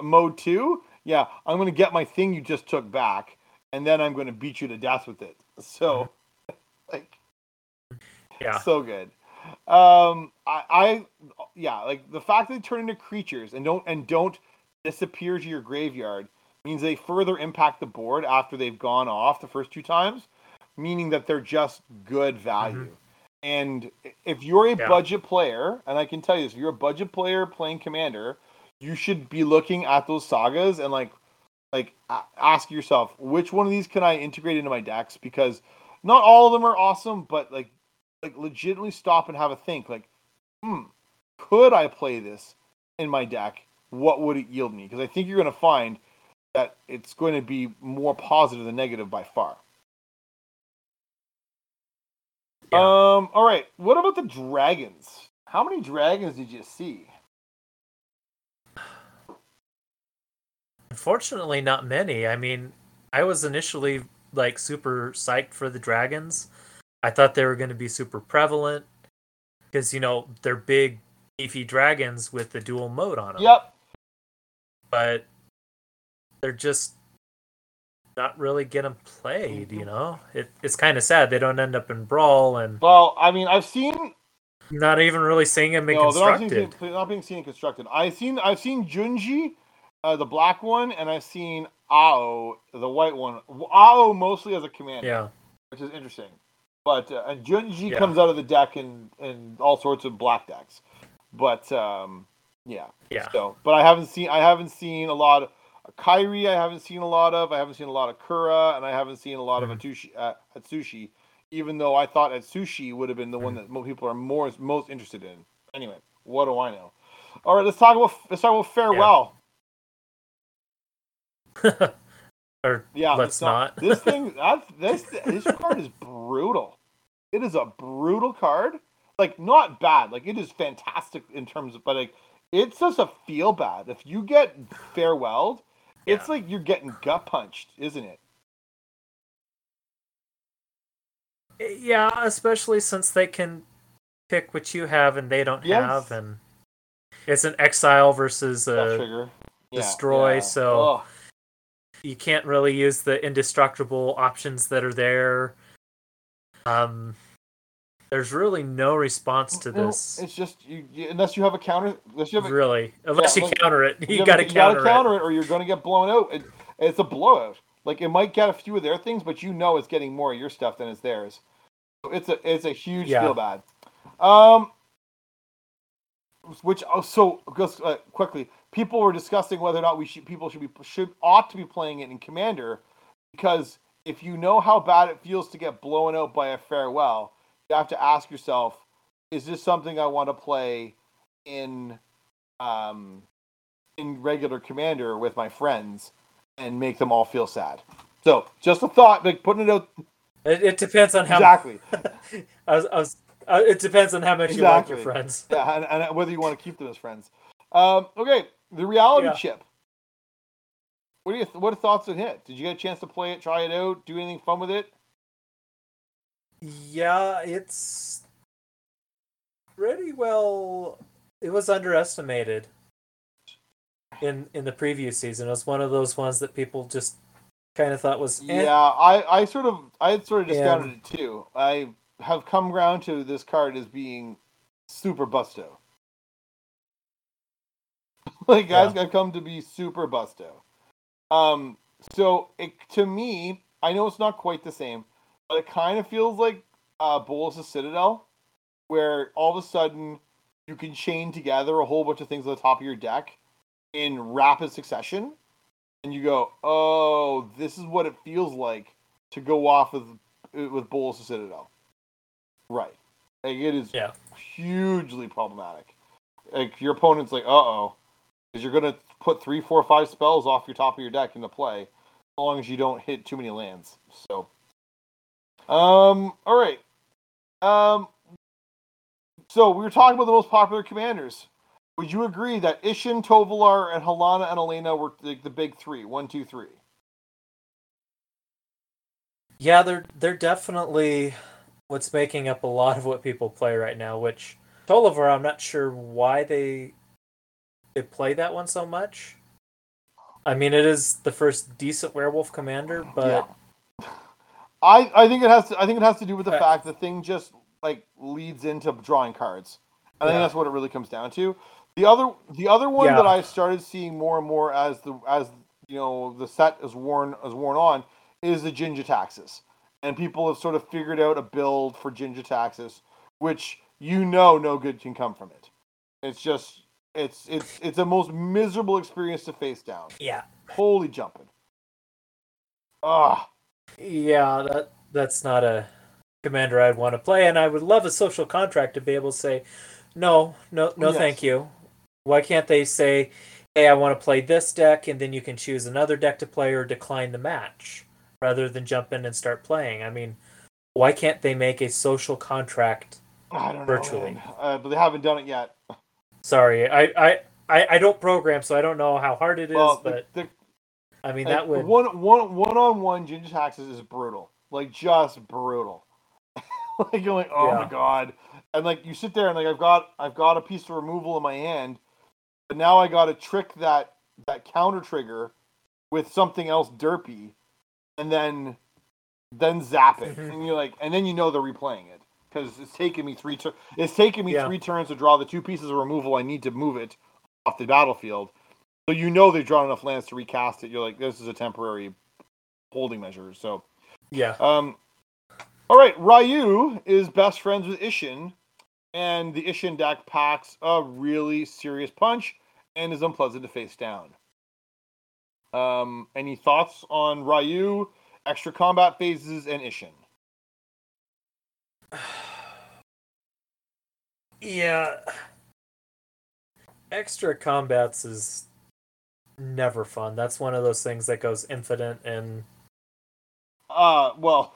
mode two, yeah, I'm gonna get my thing you just took back, and then I'm gonna beat you to death with it. [laughs] So, [laughs] like, yeah. so good. Um, I, I, yeah, like the fact that they turn into creatures and don't and don't disappear to your graveyard means they further impact the board after they've gone off the first two times, meaning that they're just good value. And if you're a Yeah. budget player, and I can tell you this, if you're a budget player playing Commander, you should be looking at those sagas and like, like ask yourself which one of these can I integrate into my decks because not all of them are awesome, but like like legitimately stop and have a think like hmm could i play this in my deck what would it yield me because i think you're going to find that it's going to be more positive than negative by far Yeah. Um. All right. What about the dragons? How many dragons did you see? Unfortunately, not many. I mean, I was initially like super psyched for the dragons. I thought they were going to be super prevalent because you know they're big, beefy dragons with the dual mode on them. Yep. But they're just not really getting played. You know, it, it's kind of sad they don't end up in brawl and Well, I mean, I've seen not even really seeing them in no, they're not, constructed. being, they're not being seen constructed. I've seen I've seen Junji, uh, the black one, and I've seen Ao, the white one. Ao mostly as a commander, Yeah, which is interesting. But uh, and Junji Yeah. comes out of the deck in in all sorts of black decks. But um, yeah. yeah. So, but I haven't seen I haven't seen a lot of Kairi. I haven't seen a lot of. I haven't seen a lot of Kura, and I haven't seen a lot Mhm. of Atsushi. Uh, Atsushi, even though I thought Atsushi would have been the one that most people are more most interested in. Anyway, what do I know? All right, let's talk about let's talk about farewell. [laughs] or Yeah, let's not. not. this [laughs] thing, this this card is brutal. It is a brutal card. Like not bad. Like it is fantastic in terms of, but like it's just a feel bad. If you get farewelled, it's like you're getting gut punched, isn't it? Eh, yeah, especially since they can pick what you have and they don't Yes. have, and it's an exile versus. Yeah, destroy, yeah. so-. You can't really use the indestructible options that are there. Um, there's really no response to No, this. it's just you, you- unless you have a counter. Unless you have a, really, unless Yeah, you counter it, [laughs] you, have gotta you counter, counter it. it, or you're going to get blown out. It, it's a blowout. Like it might get a few of their things, but you know it's getting more of your stuff than it's theirs. So it's a it's a huge Yeah. feel bad. Um, which also so just uh, quickly, people were discussing whether or not we should people should be should ought to be playing it in Commander because if you know how bad it feels to get blown out by a farewell, you have to ask yourself, is this something I want to play in um in regular commander with my friends and make them all feel sad. So just a thought, like putting it out It, it depends on how. exactly. [laughs] I was, I was, uh, it depends on how much you like your friends. yeah, and, and whether you want to keep them as friends. Um, okay, the reality Yeah. chip. What do you what are thoughts on it? Did you get a chance to play it, try it out, do anything fun with it? Yeah, it's pretty well. It was underestimated in in the previous season. It was one of those ones that people just kind of thought was eh. Yeah, I, I sort of I had sort of discounted And- it too. I have come around to this card as being super busto. [laughs] like guys, I've come to be super busto. Um, so it to me, I know it's not quite the same, but it kind of feels like uh, Bolas' Citadel, where all of a sudden you can chain together a whole bunch of things on the top of your deck in rapid succession, and you go, "Oh, this is what it feels like to go off with with Bolas' Citadel." Right, like it is Yeah. hugely problematic. Like your opponent's like, "Uh oh," because you're gonna put three, four, five spells off your top of your deck into play, as long as you don't hit too many lands. So, um, all right, um, so we were talking about the most popular commanders. Would you agree that Ishin, Tovolar, and Halana and Alena were like the big three? One, two, three. Yeah, they're they're definitely what's making up a lot of what people play right now. Which Tovolar, I'm not sure why they they play that one so much. I mean, it is the first decent werewolf commander, but I, I think it has to I think it has to do with the Right. fact the thing just like leads into drawing cards. I think that's what it really comes down to. The other the other one Yeah. that I started seeing more and more as the as you know the set is worn is worn on is the Jin-Gitaxias. And people have sort of figured out a build for Jin-Gitaxias, which you know no good can come from it. It's just it's it's it's the most miserable experience to face down. yeah, Holy jumping. Ah. yeah, that that's not a commander I'd want to play, and I would love a social contract to be able to say, no, no, no, Yes. thank you. Why can't they say, hey, I want to play this deck, and then you can choose another deck to play or decline the match rather than jump in and start playing? I mean, Why can't they make a social contract? I don't know. Virtually. man. Uh, but they haven't done it yet. Sorry, I I, I, I don't program, so I don't know how hard it is. Well, but the, I mean like, that would one one one on one Jin-Gitaxias is brutal. Like just brutal. [laughs] like you're like, oh my god. And like you sit there and like I've got I've got a piece of removal in my hand, but now I gotta trick that that counter trigger with something else derpy and then then zap it. Mhm. And you're like and then you know they're replaying it. Because it's taken me three tur- it's taken me Yeah. three turns to draw the two pieces of removal I need to move it off the battlefield. So you know they've drawn enough lands to recast it. You're like, this is a temporary holding measure. So, yeah. um, all right, Raiyuu is best friends with Ishin, and the Ishin deck packs a really serious punch and is unpleasant to face down. Um, any thoughts on Raiyuu, extra combat phases, and Ishin? Yeah. Extra combats is never fun. That's one of those things that goes infinite and Uh, well,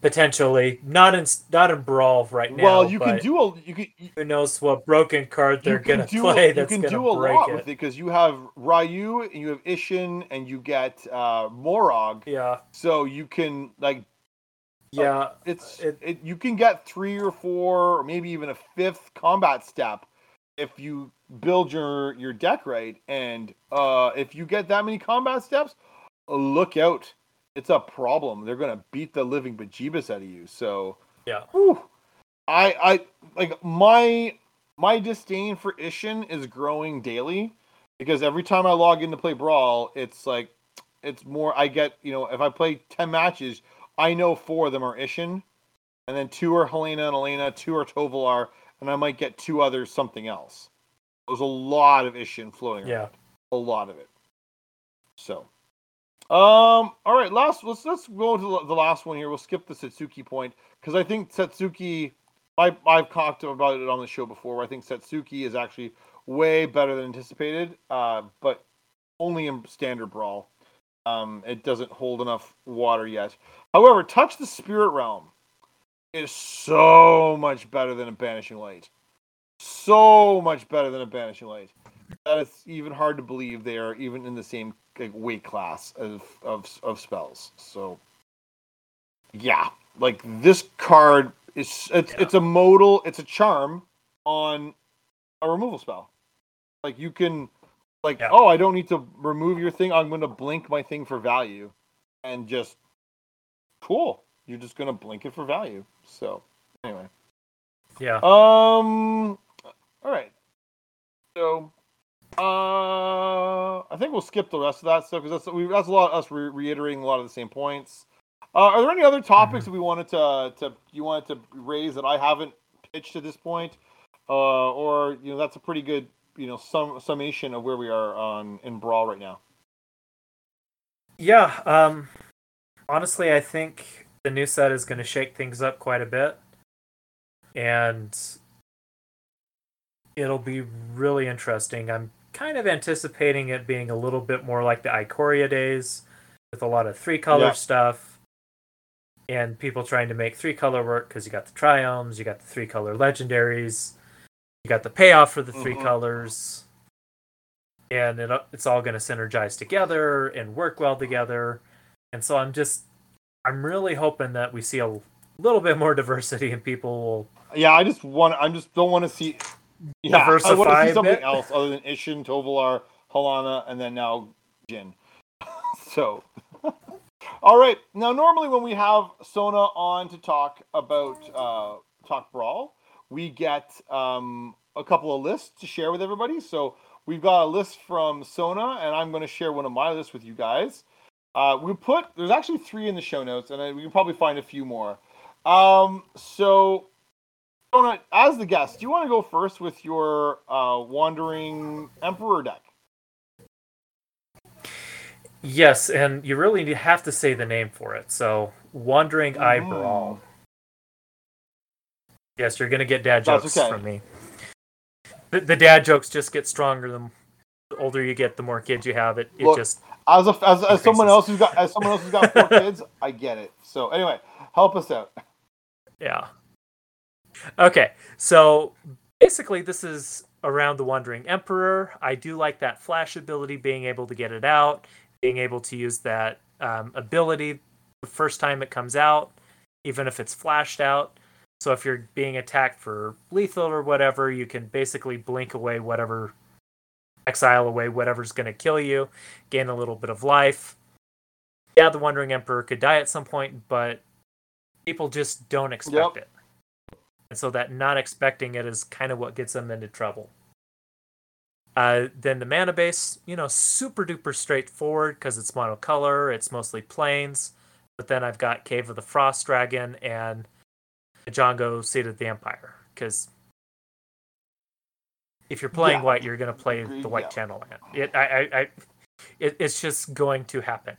potentially not in not in brawl right now. well, you can do a you can you, Who knows what broken card they're gonna do play that's you can do a lot it. with it because you have Raiyuu and you have Ishin and you get uh, Moraug, Yeah, so you can like yeah, it's It- it, you can get three or four or maybe even a fifth combat step if you build your your deck right. And uh if you get that many combat steps look out. It's a problem. They're gonna beat the living bejeebus out of you. So yeah. whew, i i like my my disdain for ishin is growing daily because every time i log in to play brawl it's like it's more i get you know if i play 10 matches i know four of them are ishin and then two are halana and alena two are tovolar and i might get two others something else there's a lot of ishin floating around Yeah. a lot of it. So, um, all right, last let's let's go to the- last one here. We'll skip the Satsuki point because I think Satsuki. I I've talked about it on the show before. Where I think Satsuki is actually way better than anticipated, uh, but only in standard brawl. Um, it doesn't hold enough water yet. However, Touch the Spirit Realm is so much better than a Banishing Light. So much better than a Banishing Light that it's even hard to believe they are even in the same like, weight class of, of of spells. So yeah, like this card is it's Yeah. it's a modal, it's a charm on a removal spell. Like you can like Yeah. oh, I don't need to remove your thing. I'm going to blink my thing for value and just cool. You're just going to blink it for value. So anyway, Yeah. um, all right. So, uh, I think we'll skip the rest of that stuff because that's we, that's a lot of us re- reiterating a lot of the same points. Uh, are there any other topics that we wanted to to you wanted to raise that I haven't pitched at this point, uh, or you know that's a pretty good you know sum, summation of where we are on in brawl right now. Yeah, um honestly I think the new set is gonna shake things up quite a bit. And it'll be really interesting. I'm kind of anticipating it being a little bit more like the Ikoria days with a lot of three color Yeah. stuff and people trying to make three color work because you got the triomes, you got the three color legendaries, you got the payoff for the 3 Mhm. colors, and it, it's all going to synergize together and work well together. And so I'm just, I'm really hoping that we see a little bit more [laughs] diversity and people will Yeah, I just want I just don't want to see yeah, I want to see something else other than Ishin, Tovolar, Halana, and then now Jin. [laughs] so, [laughs] all right. Now, normally when we have Sona on to talk about uh, talk brawl, we get um, a couple of lists to share with everybody. So we've got a list from Sona, and I'm going to share one of my lists with you guys. Uh, we put there's actually three in the show notes, and I, we can probably find a few more. Um, so Sona, as the guest, do you want to go first with your uh, Wandering Emperor deck? Yes, and you really have to say the name for it. So, Wandering Eye Mhm. Yes, you're gonna get dad That's jokes okay. from me. The, the dad jokes just get stronger the the older you get, the more kids you have. It it Look, just As a, as, as someone else who's got as someone else who's got four [laughs] kids, I get it. So anyway, help us out. Yeah. Okay, so basically, this is around the Wandering Emperor. I do like that flash ability, being able to get it out, being able to use that um, ability the first time it comes out, even if it's flashed out. So if you're being attacked for lethal or whatever, you can basically blink away whatever, exile away whatever's going to kill you, gain a little bit of life. Yeah, the Wandering Emperor could die at some point, but people just don't expect Yep. it. And so that not expecting it is kind of what gets them into trouble. Uh, then the mana base, you know, super duper straightforward because it's monocolor, it's mostly plains. But then I've got Cave of the Frost Dragon and Eiganjo Seat of the Empire. Because if you're playing Yeah. white, you're going to play Agreed, the white yeah. channel land. It, I, I, I, it, it's just going to happen.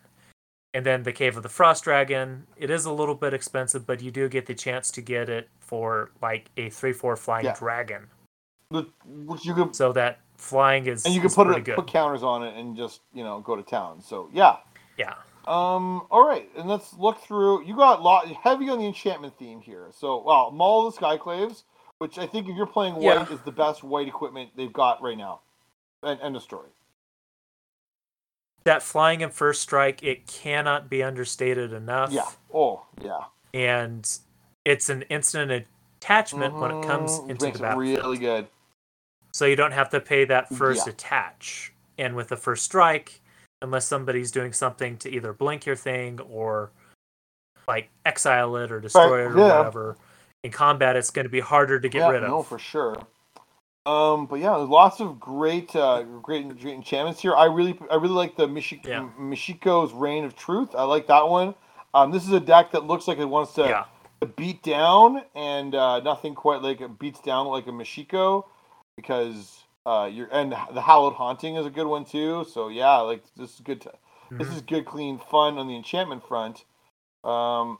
And then the Cave of the Frost Dragon, it is a little bit expensive, but you do get the chance to get it for like a 3 4 flying Yeah. dragon. The- you could So that flying is, and you can put it good. put counters on it and just you know go to town. So yeah. Yeah. Um. All right, and let's look through. You got lot heavy on the enchantment theme here. So well, Maul of the Skyclaves, which I think if you're playing white Yeah. is the best white equipment they've got right now. And end of story. That flying and first strike, it cannot be understated enough. Yeah. Oh yeah. And it's an instant attachment when it comes Mhm, into makes the it battlefield. really good. So you don't have to pay that first Yeah. attach. And with the first strike, unless somebody's doing something to either blink your thing or like exile it or destroy it or yeah. whatever, in combat it's going to be harder to get yeah, rid of. No, for sure. Um, but yeah, there's lots of great, uh, great, great enchantments here. I really, I really like the Mishi- Yeah. Michiko's Reign of Truth. I like that one. Um, this is a deck that looks like it wants to beat down, and uh, nothing quite like it beats down like a Mishiko, because uh, you're and the Hallowed Haunting is a good one too. So yeah, like this is good. To, This Mhm. is good, clean fun on the enchantment front. Um,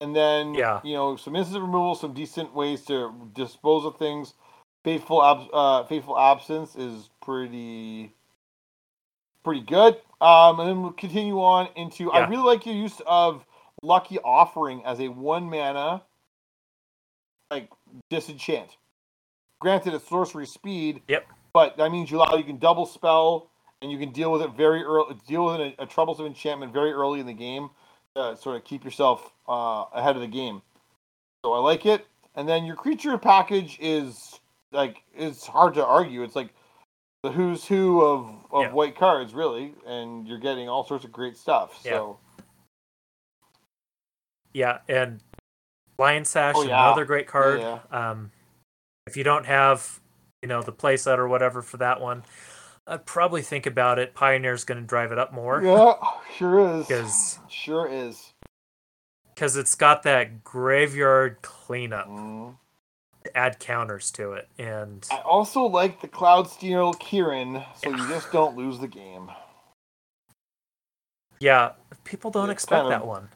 and then Yeah. you know some instant removal, some decent ways to dispose of things. Fateful, ab- uh, fateful absence is pretty, pretty good. Um, and then we'll continue on into. I really like your use of Lucky Offering as a one mana, like disenchant. Granted, it's sorcery speed. Yep. But that means you allow you can double spell and you can deal with it very early. Deal with a, a troublesome enchantment very early in the game, to sort of keep yourself uh, ahead of the game. So I like it. And then your creature package is like it's hard to argue. It's like the who's who of of Yeah. white cards, really, and you're getting all sorts of great stuff. So Yeah, and Lion Sash, Oh, yeah. another great card. Yeah, Um, if you don't have, you know, the playset or whatever for that one, I'd probably think about it. Pioneer's going to drive it up more yeah, sure is. because Sure is. because it's got that graveyard cleanup Mm. to add counters to it, and I also like the Cloud Steel Kirin, so you just don't lose the game. yeah, people don't It's expect kind of- that one.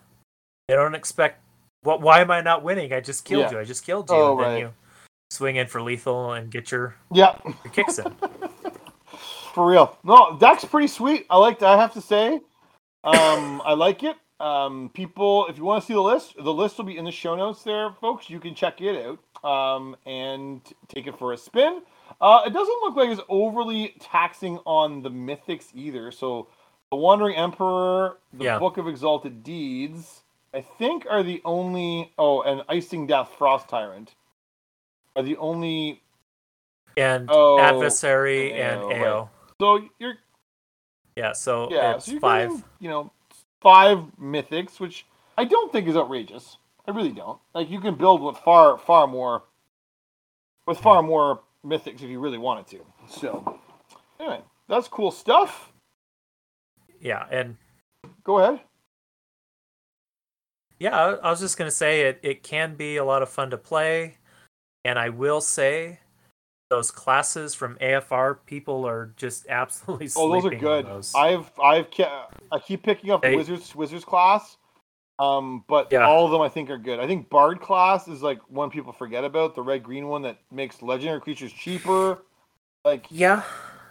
They don't expect. What? Why am I not winning? I just killed Yeah. you. I just killed you. Oh, right. you swing in for lethal and get your, Yeah, your kicks in. [laughs] for real. No, that's pretty sweet. I like. I have to say, um, I like it. Um, people, if you want to see the list, the list will be in the show notes there, folks. You can check it out um, and take it for a spin. Uh, it doesn't look like it's overly taxing on the mythics either. So, the Wandering Emperor, the Yeah. Book of Exalted Deeds, I think are the only. Oh, and Icing Death, Frost Tyrant are the only. And Oh, adversary oh, and and AO, right. So you're Yeah, so Yeah, it's so you're five. getting, you know, five mythics, which I don't think is outrageous. I really don't. Like you can build with far, far more, with far more mythics if you really wanted to. So, anyway, that's cool stuff. Yeah, and Go ahead. yeah, I, I was just gonna say it. It can be a lot of fun to play, and I will say those classes from AFR people are just [laughs] absolutely. Oh, those are good. those. I've, I've, ke- I keep picking up They- wizards, wizards class. Um, but Yeah. all of them I think are good. I think Bard class is like one people forget about the red green one that makes legendary creatures cheaper. Like Yeah.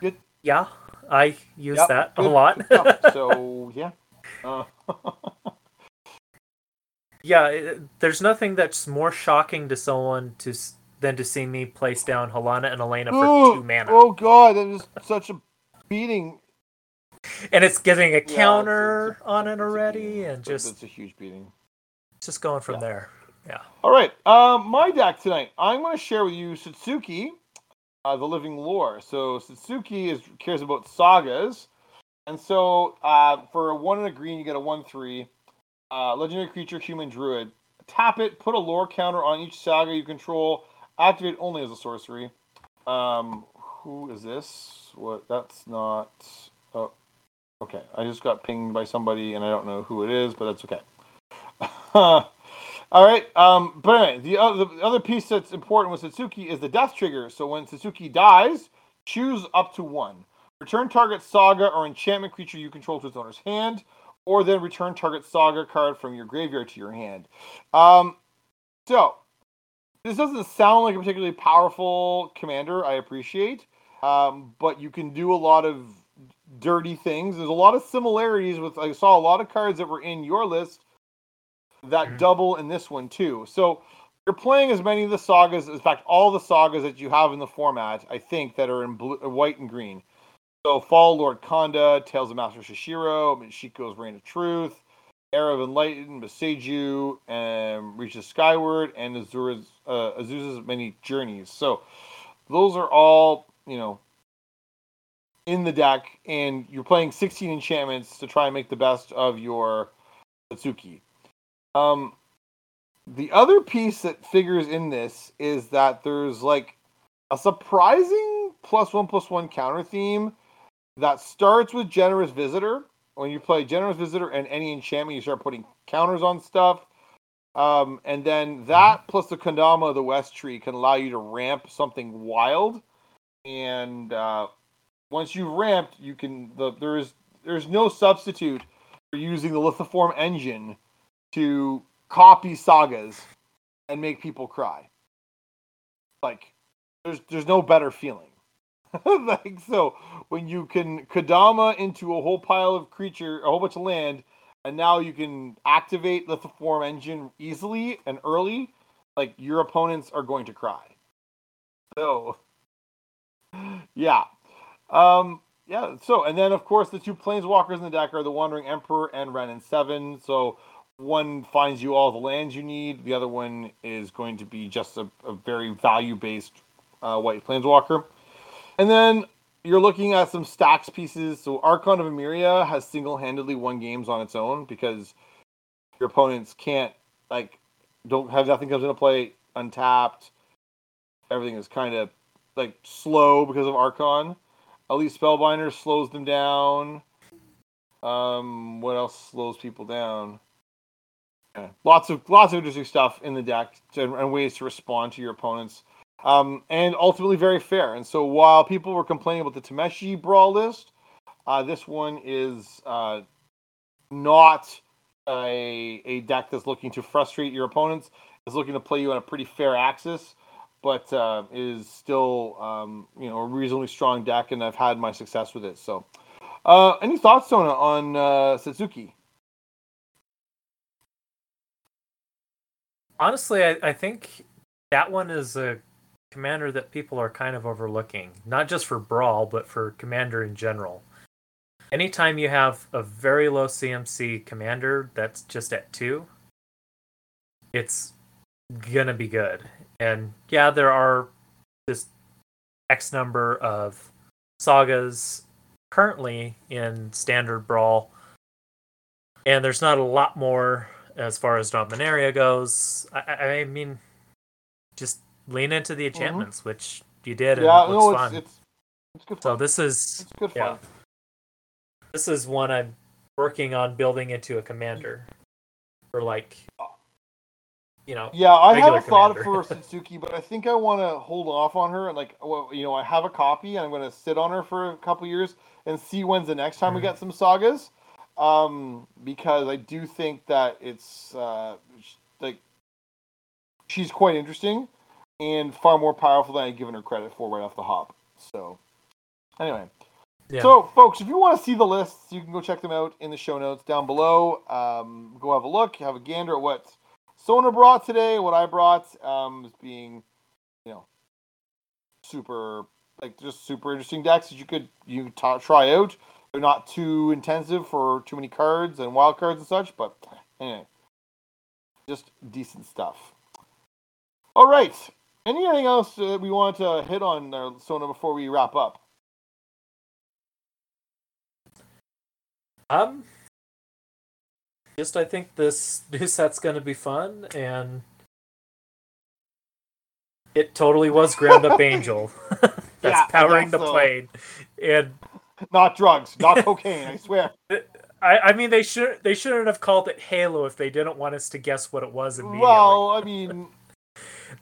Good. Yeah, I use Yep, that a lot. [laughs] so yeah. Uh, [laughs] yeah, it, there's nothing that's more shocking to someone to than to see me place down Halana and Alena for two mana, oh god, that is such a beating. and it's getting a it's- counter it's a- on it already, and just it's a huge beating. just going from Yeah. there. Yeah. All right, um, my deck tonight. I'm going to share with you Satsuki, uh, the Living Lore. So Satsuki is cares about sagas, and so uh, for a one and a green, you get a one three, uh, legendary creature, human druid. Tap it, put a lore counter on each saga you control. Activate only as a sorcery. Um, who is this? What? That's not. Oh, okay. I just got pinged by somebody, and I don't know who it is, but that's okay. [laughs] All right. Um, but anyway, the other, the other piece that's important with Satsuki is the death trigger. So when Satsuki dies, choose up to one. Return target saga or enchantment creature you control to its owner's hand, or then return target saga card from your graveyard to your hand. Um, so this doesn't sound like a particularly powerful commander. I appreciate, um, but you can do a lot of dirty things. There's a lot of similarities with. I saw a lot of cards that were in your list that Mhm. double in this one too. So you're playing as many of the sagas, in fact, all the sagas that you have in the format, I think, that are in blue, uh, white and green. So Fall Lord Konda, Tales of Master Seshiro, Michiko's Reign of Truth, Era of Enlightened, Boseiju, and Reaches Skyward, and Azura's, uh, Azusa's Many Journeys. So those are all, you know, in the deck, and you're playing 16 enchantments to try and make the best of your Satsuki. Um, the other piece that figures in this is that there's like a surprising plus one plus one counter theme that starts with Generous Visitor. When you play Generous Visitor and any enchantment, you start putting counters on stuff. Um, and then that plus the Kodama of the West Tree can allow you to ramp something wild. And uh, once you've ramped, you can the there's there's no substitute for using the lithoform engine to copy sagas and make people cry. Like there's there's no better feeling. [laughs] like so when you can Kodama into a whole pile of creature, a whole bunch of land, and now you can activate the form engine easily and early, like your opponents are going to cry. So [laughs] yeah. Um yeah, so and then of course the two planeswalkers in the deck are the Wandering Emperor and Wrenn and Seven. So one finds you all the lands you need. The other one is going to be just a, a very value based uh, white planeswalker. And then you're looking at some stacks pieces. So Archon of Emeria has single handedly won games on its own because your opponents can't like don't have nothing comes into play untapped. Everything is kind of like slow because of Archon. Elite Spellbinder slows them down. Um, what else slows people down? Yeah. Lots of lots of interesting stuff in the deck to, and ways to respond to your opponents, um, and ultimately very fair. And so while people were complaining about the Tameshi brawl list, uh, this one is uh, not a a deck that's looking to frustrate your opponents. It's looking to play you on a pretty fair axis, but uh, is still um, you know a reasonably strong deck, and I've had my success with it. So, uh, any thoughts, Sona, on uh, Satsuki? Honestly, I, I think that one is a commander that people are kind of overlooking, not just for Brawl, but for commander in general. Anytime you have a very low CMC commander that's just at two, it's gonna be good. And yeah, there are this X number of sagas currently in standard Brawl, and there's not a lot more as far as Dominaria goes. I, I mean, just lean into the enchantments, which you did, and Mm-hmm. Yeah, it looks no, it's, fun. it's it's good so this is it's good yeah. fun. this is one I'm working on building into a commander for like, you know, Yeah, I have a thought commander. for [laughs] Satsuki, but I think I want to hold off on her. And like, well, you know, I have a copy, and I'm going to sit on her for a couple years and see when's the next time we Mhm. get some sagas. Um, because I do think that it's uh, like she's quite interesting and far more powerful than I'd given her credit for right off the hop. So, anyway. yeah. So, folks, if you want to see the lists, you can go check them out in the show notes down below. Um, go have a look, have a gander at what Sona brought today, what I brought, um, is being, you know, super like just super interesting decks that you could you t- try out. They're not too intensive for too many cards and wild cards and such, but anyway, just decent stuff. All right. Anything else uh, we want to hit on, uh, Sona, before we wrap up? Um, just I think this new set's going to be fun, and it totally was ground up [laughs] angel [laughs] that's Yeah, powering the that's, uh, plane, and Not drugs, not [laughs] cocaine, I swear. I, I mean they should they shouldn't have called it Halo if they didn't want us to guess what it was immediately. Well, I mean,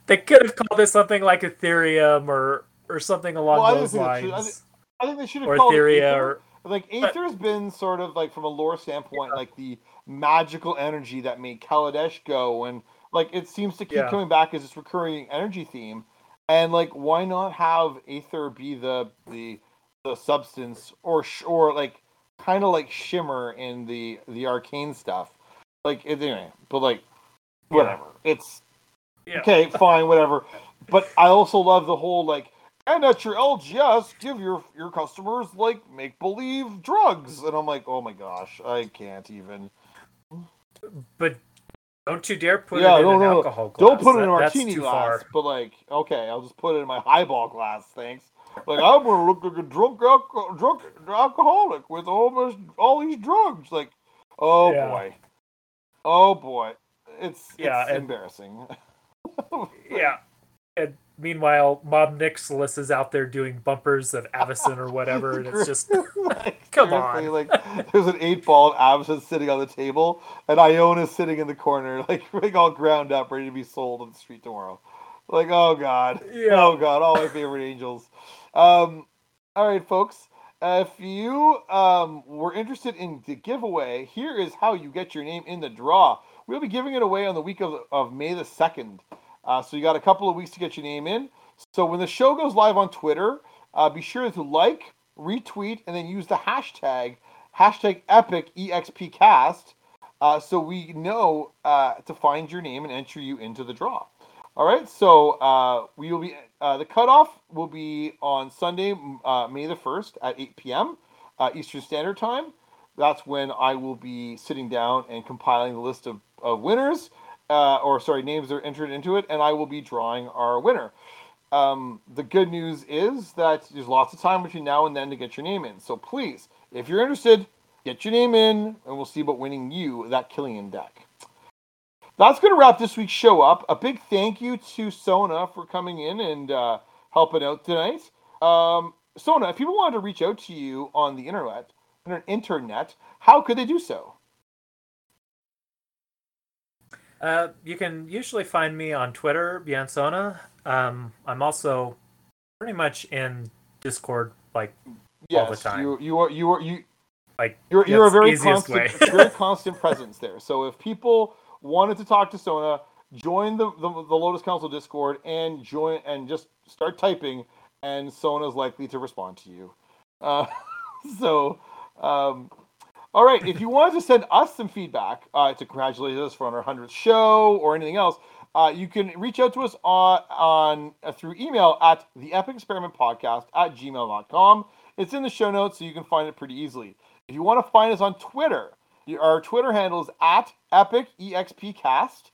they could have called it something like Ethereum or or something along Well, those think I lines, I think they should have or called it Aether. or like Aether's been sort of like from a lore standpoint, like the magical energy that made Kaladesh go, and like it seems to keep Yeah. coming back as this recurring energy theme. And like, why not have Aether be the the the substance, or or like kind of like Shimmer in the the arcane stuff? Like anyway, but like whatever. It's yeah. okay, fine, whatever. But I also love the whole like, and at your LGS, give your your customers like make believe drugs, and I'm like, oh my gosh, I can't even. But don't you dare put Yeah, it in no, an no, alcohol glass. Don't put it in a That- martini glass, far. but like, okay, I'll just put it in my highball glass. Thanks. Like I'm gonna look like a drunk, alco- drunk alcoholic with almost all these drugs. Like, oh Yeah. boy, oh boy, it's Yeah, it's and- embarrassing. [laughs] Yeah. And meanwhile, Ob Nixilis is out there doing bumpers of Avacyn or whatever, and it's just [laughs] like, [laughs] Come on. Like there's an eight ball of Avacyn sitting on the table, and Iona's sitting in the corner, [laughs] like, like all ground up, ready to be sold on the street tomorrow. Like, oh god, Yeah. oh god, all my favorite angels. Um, all right, folks. Uh, if you um, were interested in the giveaway, here is how you get your name in the draw. We'll be giving it away on the week of, of May the 2nd. Uh, so you got a couple of weeks to get your name in. So when the show goes live on Twitter, uh, be sure to like, retweet, and then use the hashtag, hashtag epic expcast, uh, so we know uh, to find your name and enter you into the draw. All right, so uh, we will be uh, the cutoff will be on Sunday, May the first at 8 p.m. Eastern Standard Time. That's when I will be sitting down and compiling the list of, of winners, uh, or sorry, names that are entered into it, and I will be drawing our winner. Um, the good news is that there's lots of time between now and then to get your name in. So please, if you're interested, get your name in, and we'll see about winning you that Killian deck. That's going to wrap this week's show up. A big thank you to Sona for coming in and uh, helping out tonight. Um, Sona, if people wanted to reach out to you on the internet, internet, how could they do so? Uh, you can usually find me on Twitter, Biansona. Um, I'm also pretty much in Discord, like Yes, All the time. you you are you are you like You're, you're a very constant, very [laughs] constant presence there. So if people wanted to talk to Sona, join the, the the Lotus Council Discord and join and just start typing, and Sona's likely to respond to you. Uh, [laughs] so, um, all right. If you wanted to send us some feedback uh, to congratulate us for on our hundredth show or anything else, uh, you can reach out to us on on uh, through email at the Epic Experiment Podcast at gmail.com. It's in the show notes, so you can find it pretty easily. If you want to find us on Twitter, our Twitter handle is at Epic EXPcast.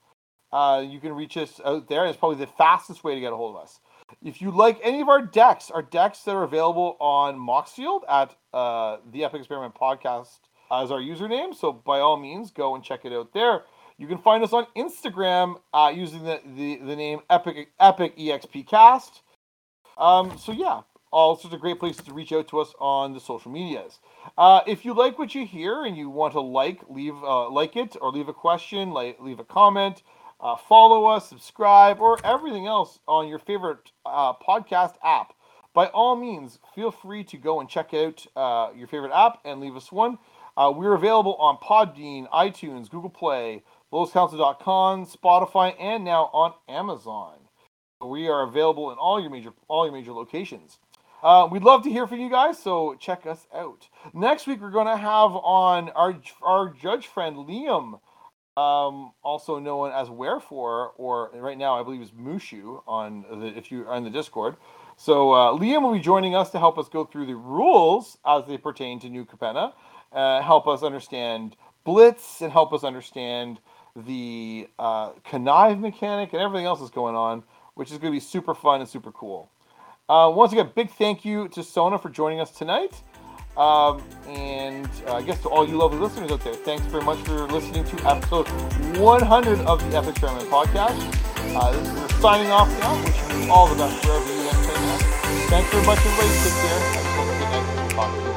Uh, you can reach us out there. It's probably the fastest way to get a hold of us. If you like any of our decks, our decks that are available on Moxfield at uh, the Epic Experiment Podcast as our username. So by all means, go and check it out there. You can find us on Instagram uh, using the, the, the name Epic Epic EXPcast. Um, so yeah, all sorts of great places to reach out to us on the social medias. Uh, if you like what you hear and you want to like, leave uh, like it or leave a question, like leave a comment, uh, follow us, subscribe, or everything else on your favorite uh, podcast app. By all means, feel free to go and check out uh, your favorite app and leave us one. Uh, we're available on Podbean, iTunes, Google Play, LotusCouncil.com, Spotify, and now on Amazon. We are available in all your major all your major locations. Uh, we'd love to hear from you guys, so check us out. Next week, we're going to have on our our judge friend Liam um, also known as Wherefore, or right now I believe is Mushu on the if you are in the Discord. So uh, Liam will be joining us to help us go through the rules as they pertain to New Capenna, uh, help us understand Blitz, and help us understand the uh, connive mechanic and everything else that's going on, which is going to be super fun and super cool. Uh, once again, big thank you to Sona for joining us tonight. Um, and uh, I guess to all you lovely listeners out there, thanks very much for listening to episode 100 of the Epic Experiment podcast. Uh, this is, we're signing off now. Wishing you all the best wherever you end. up. Thanks very much, everybody. Take care. Have a good night.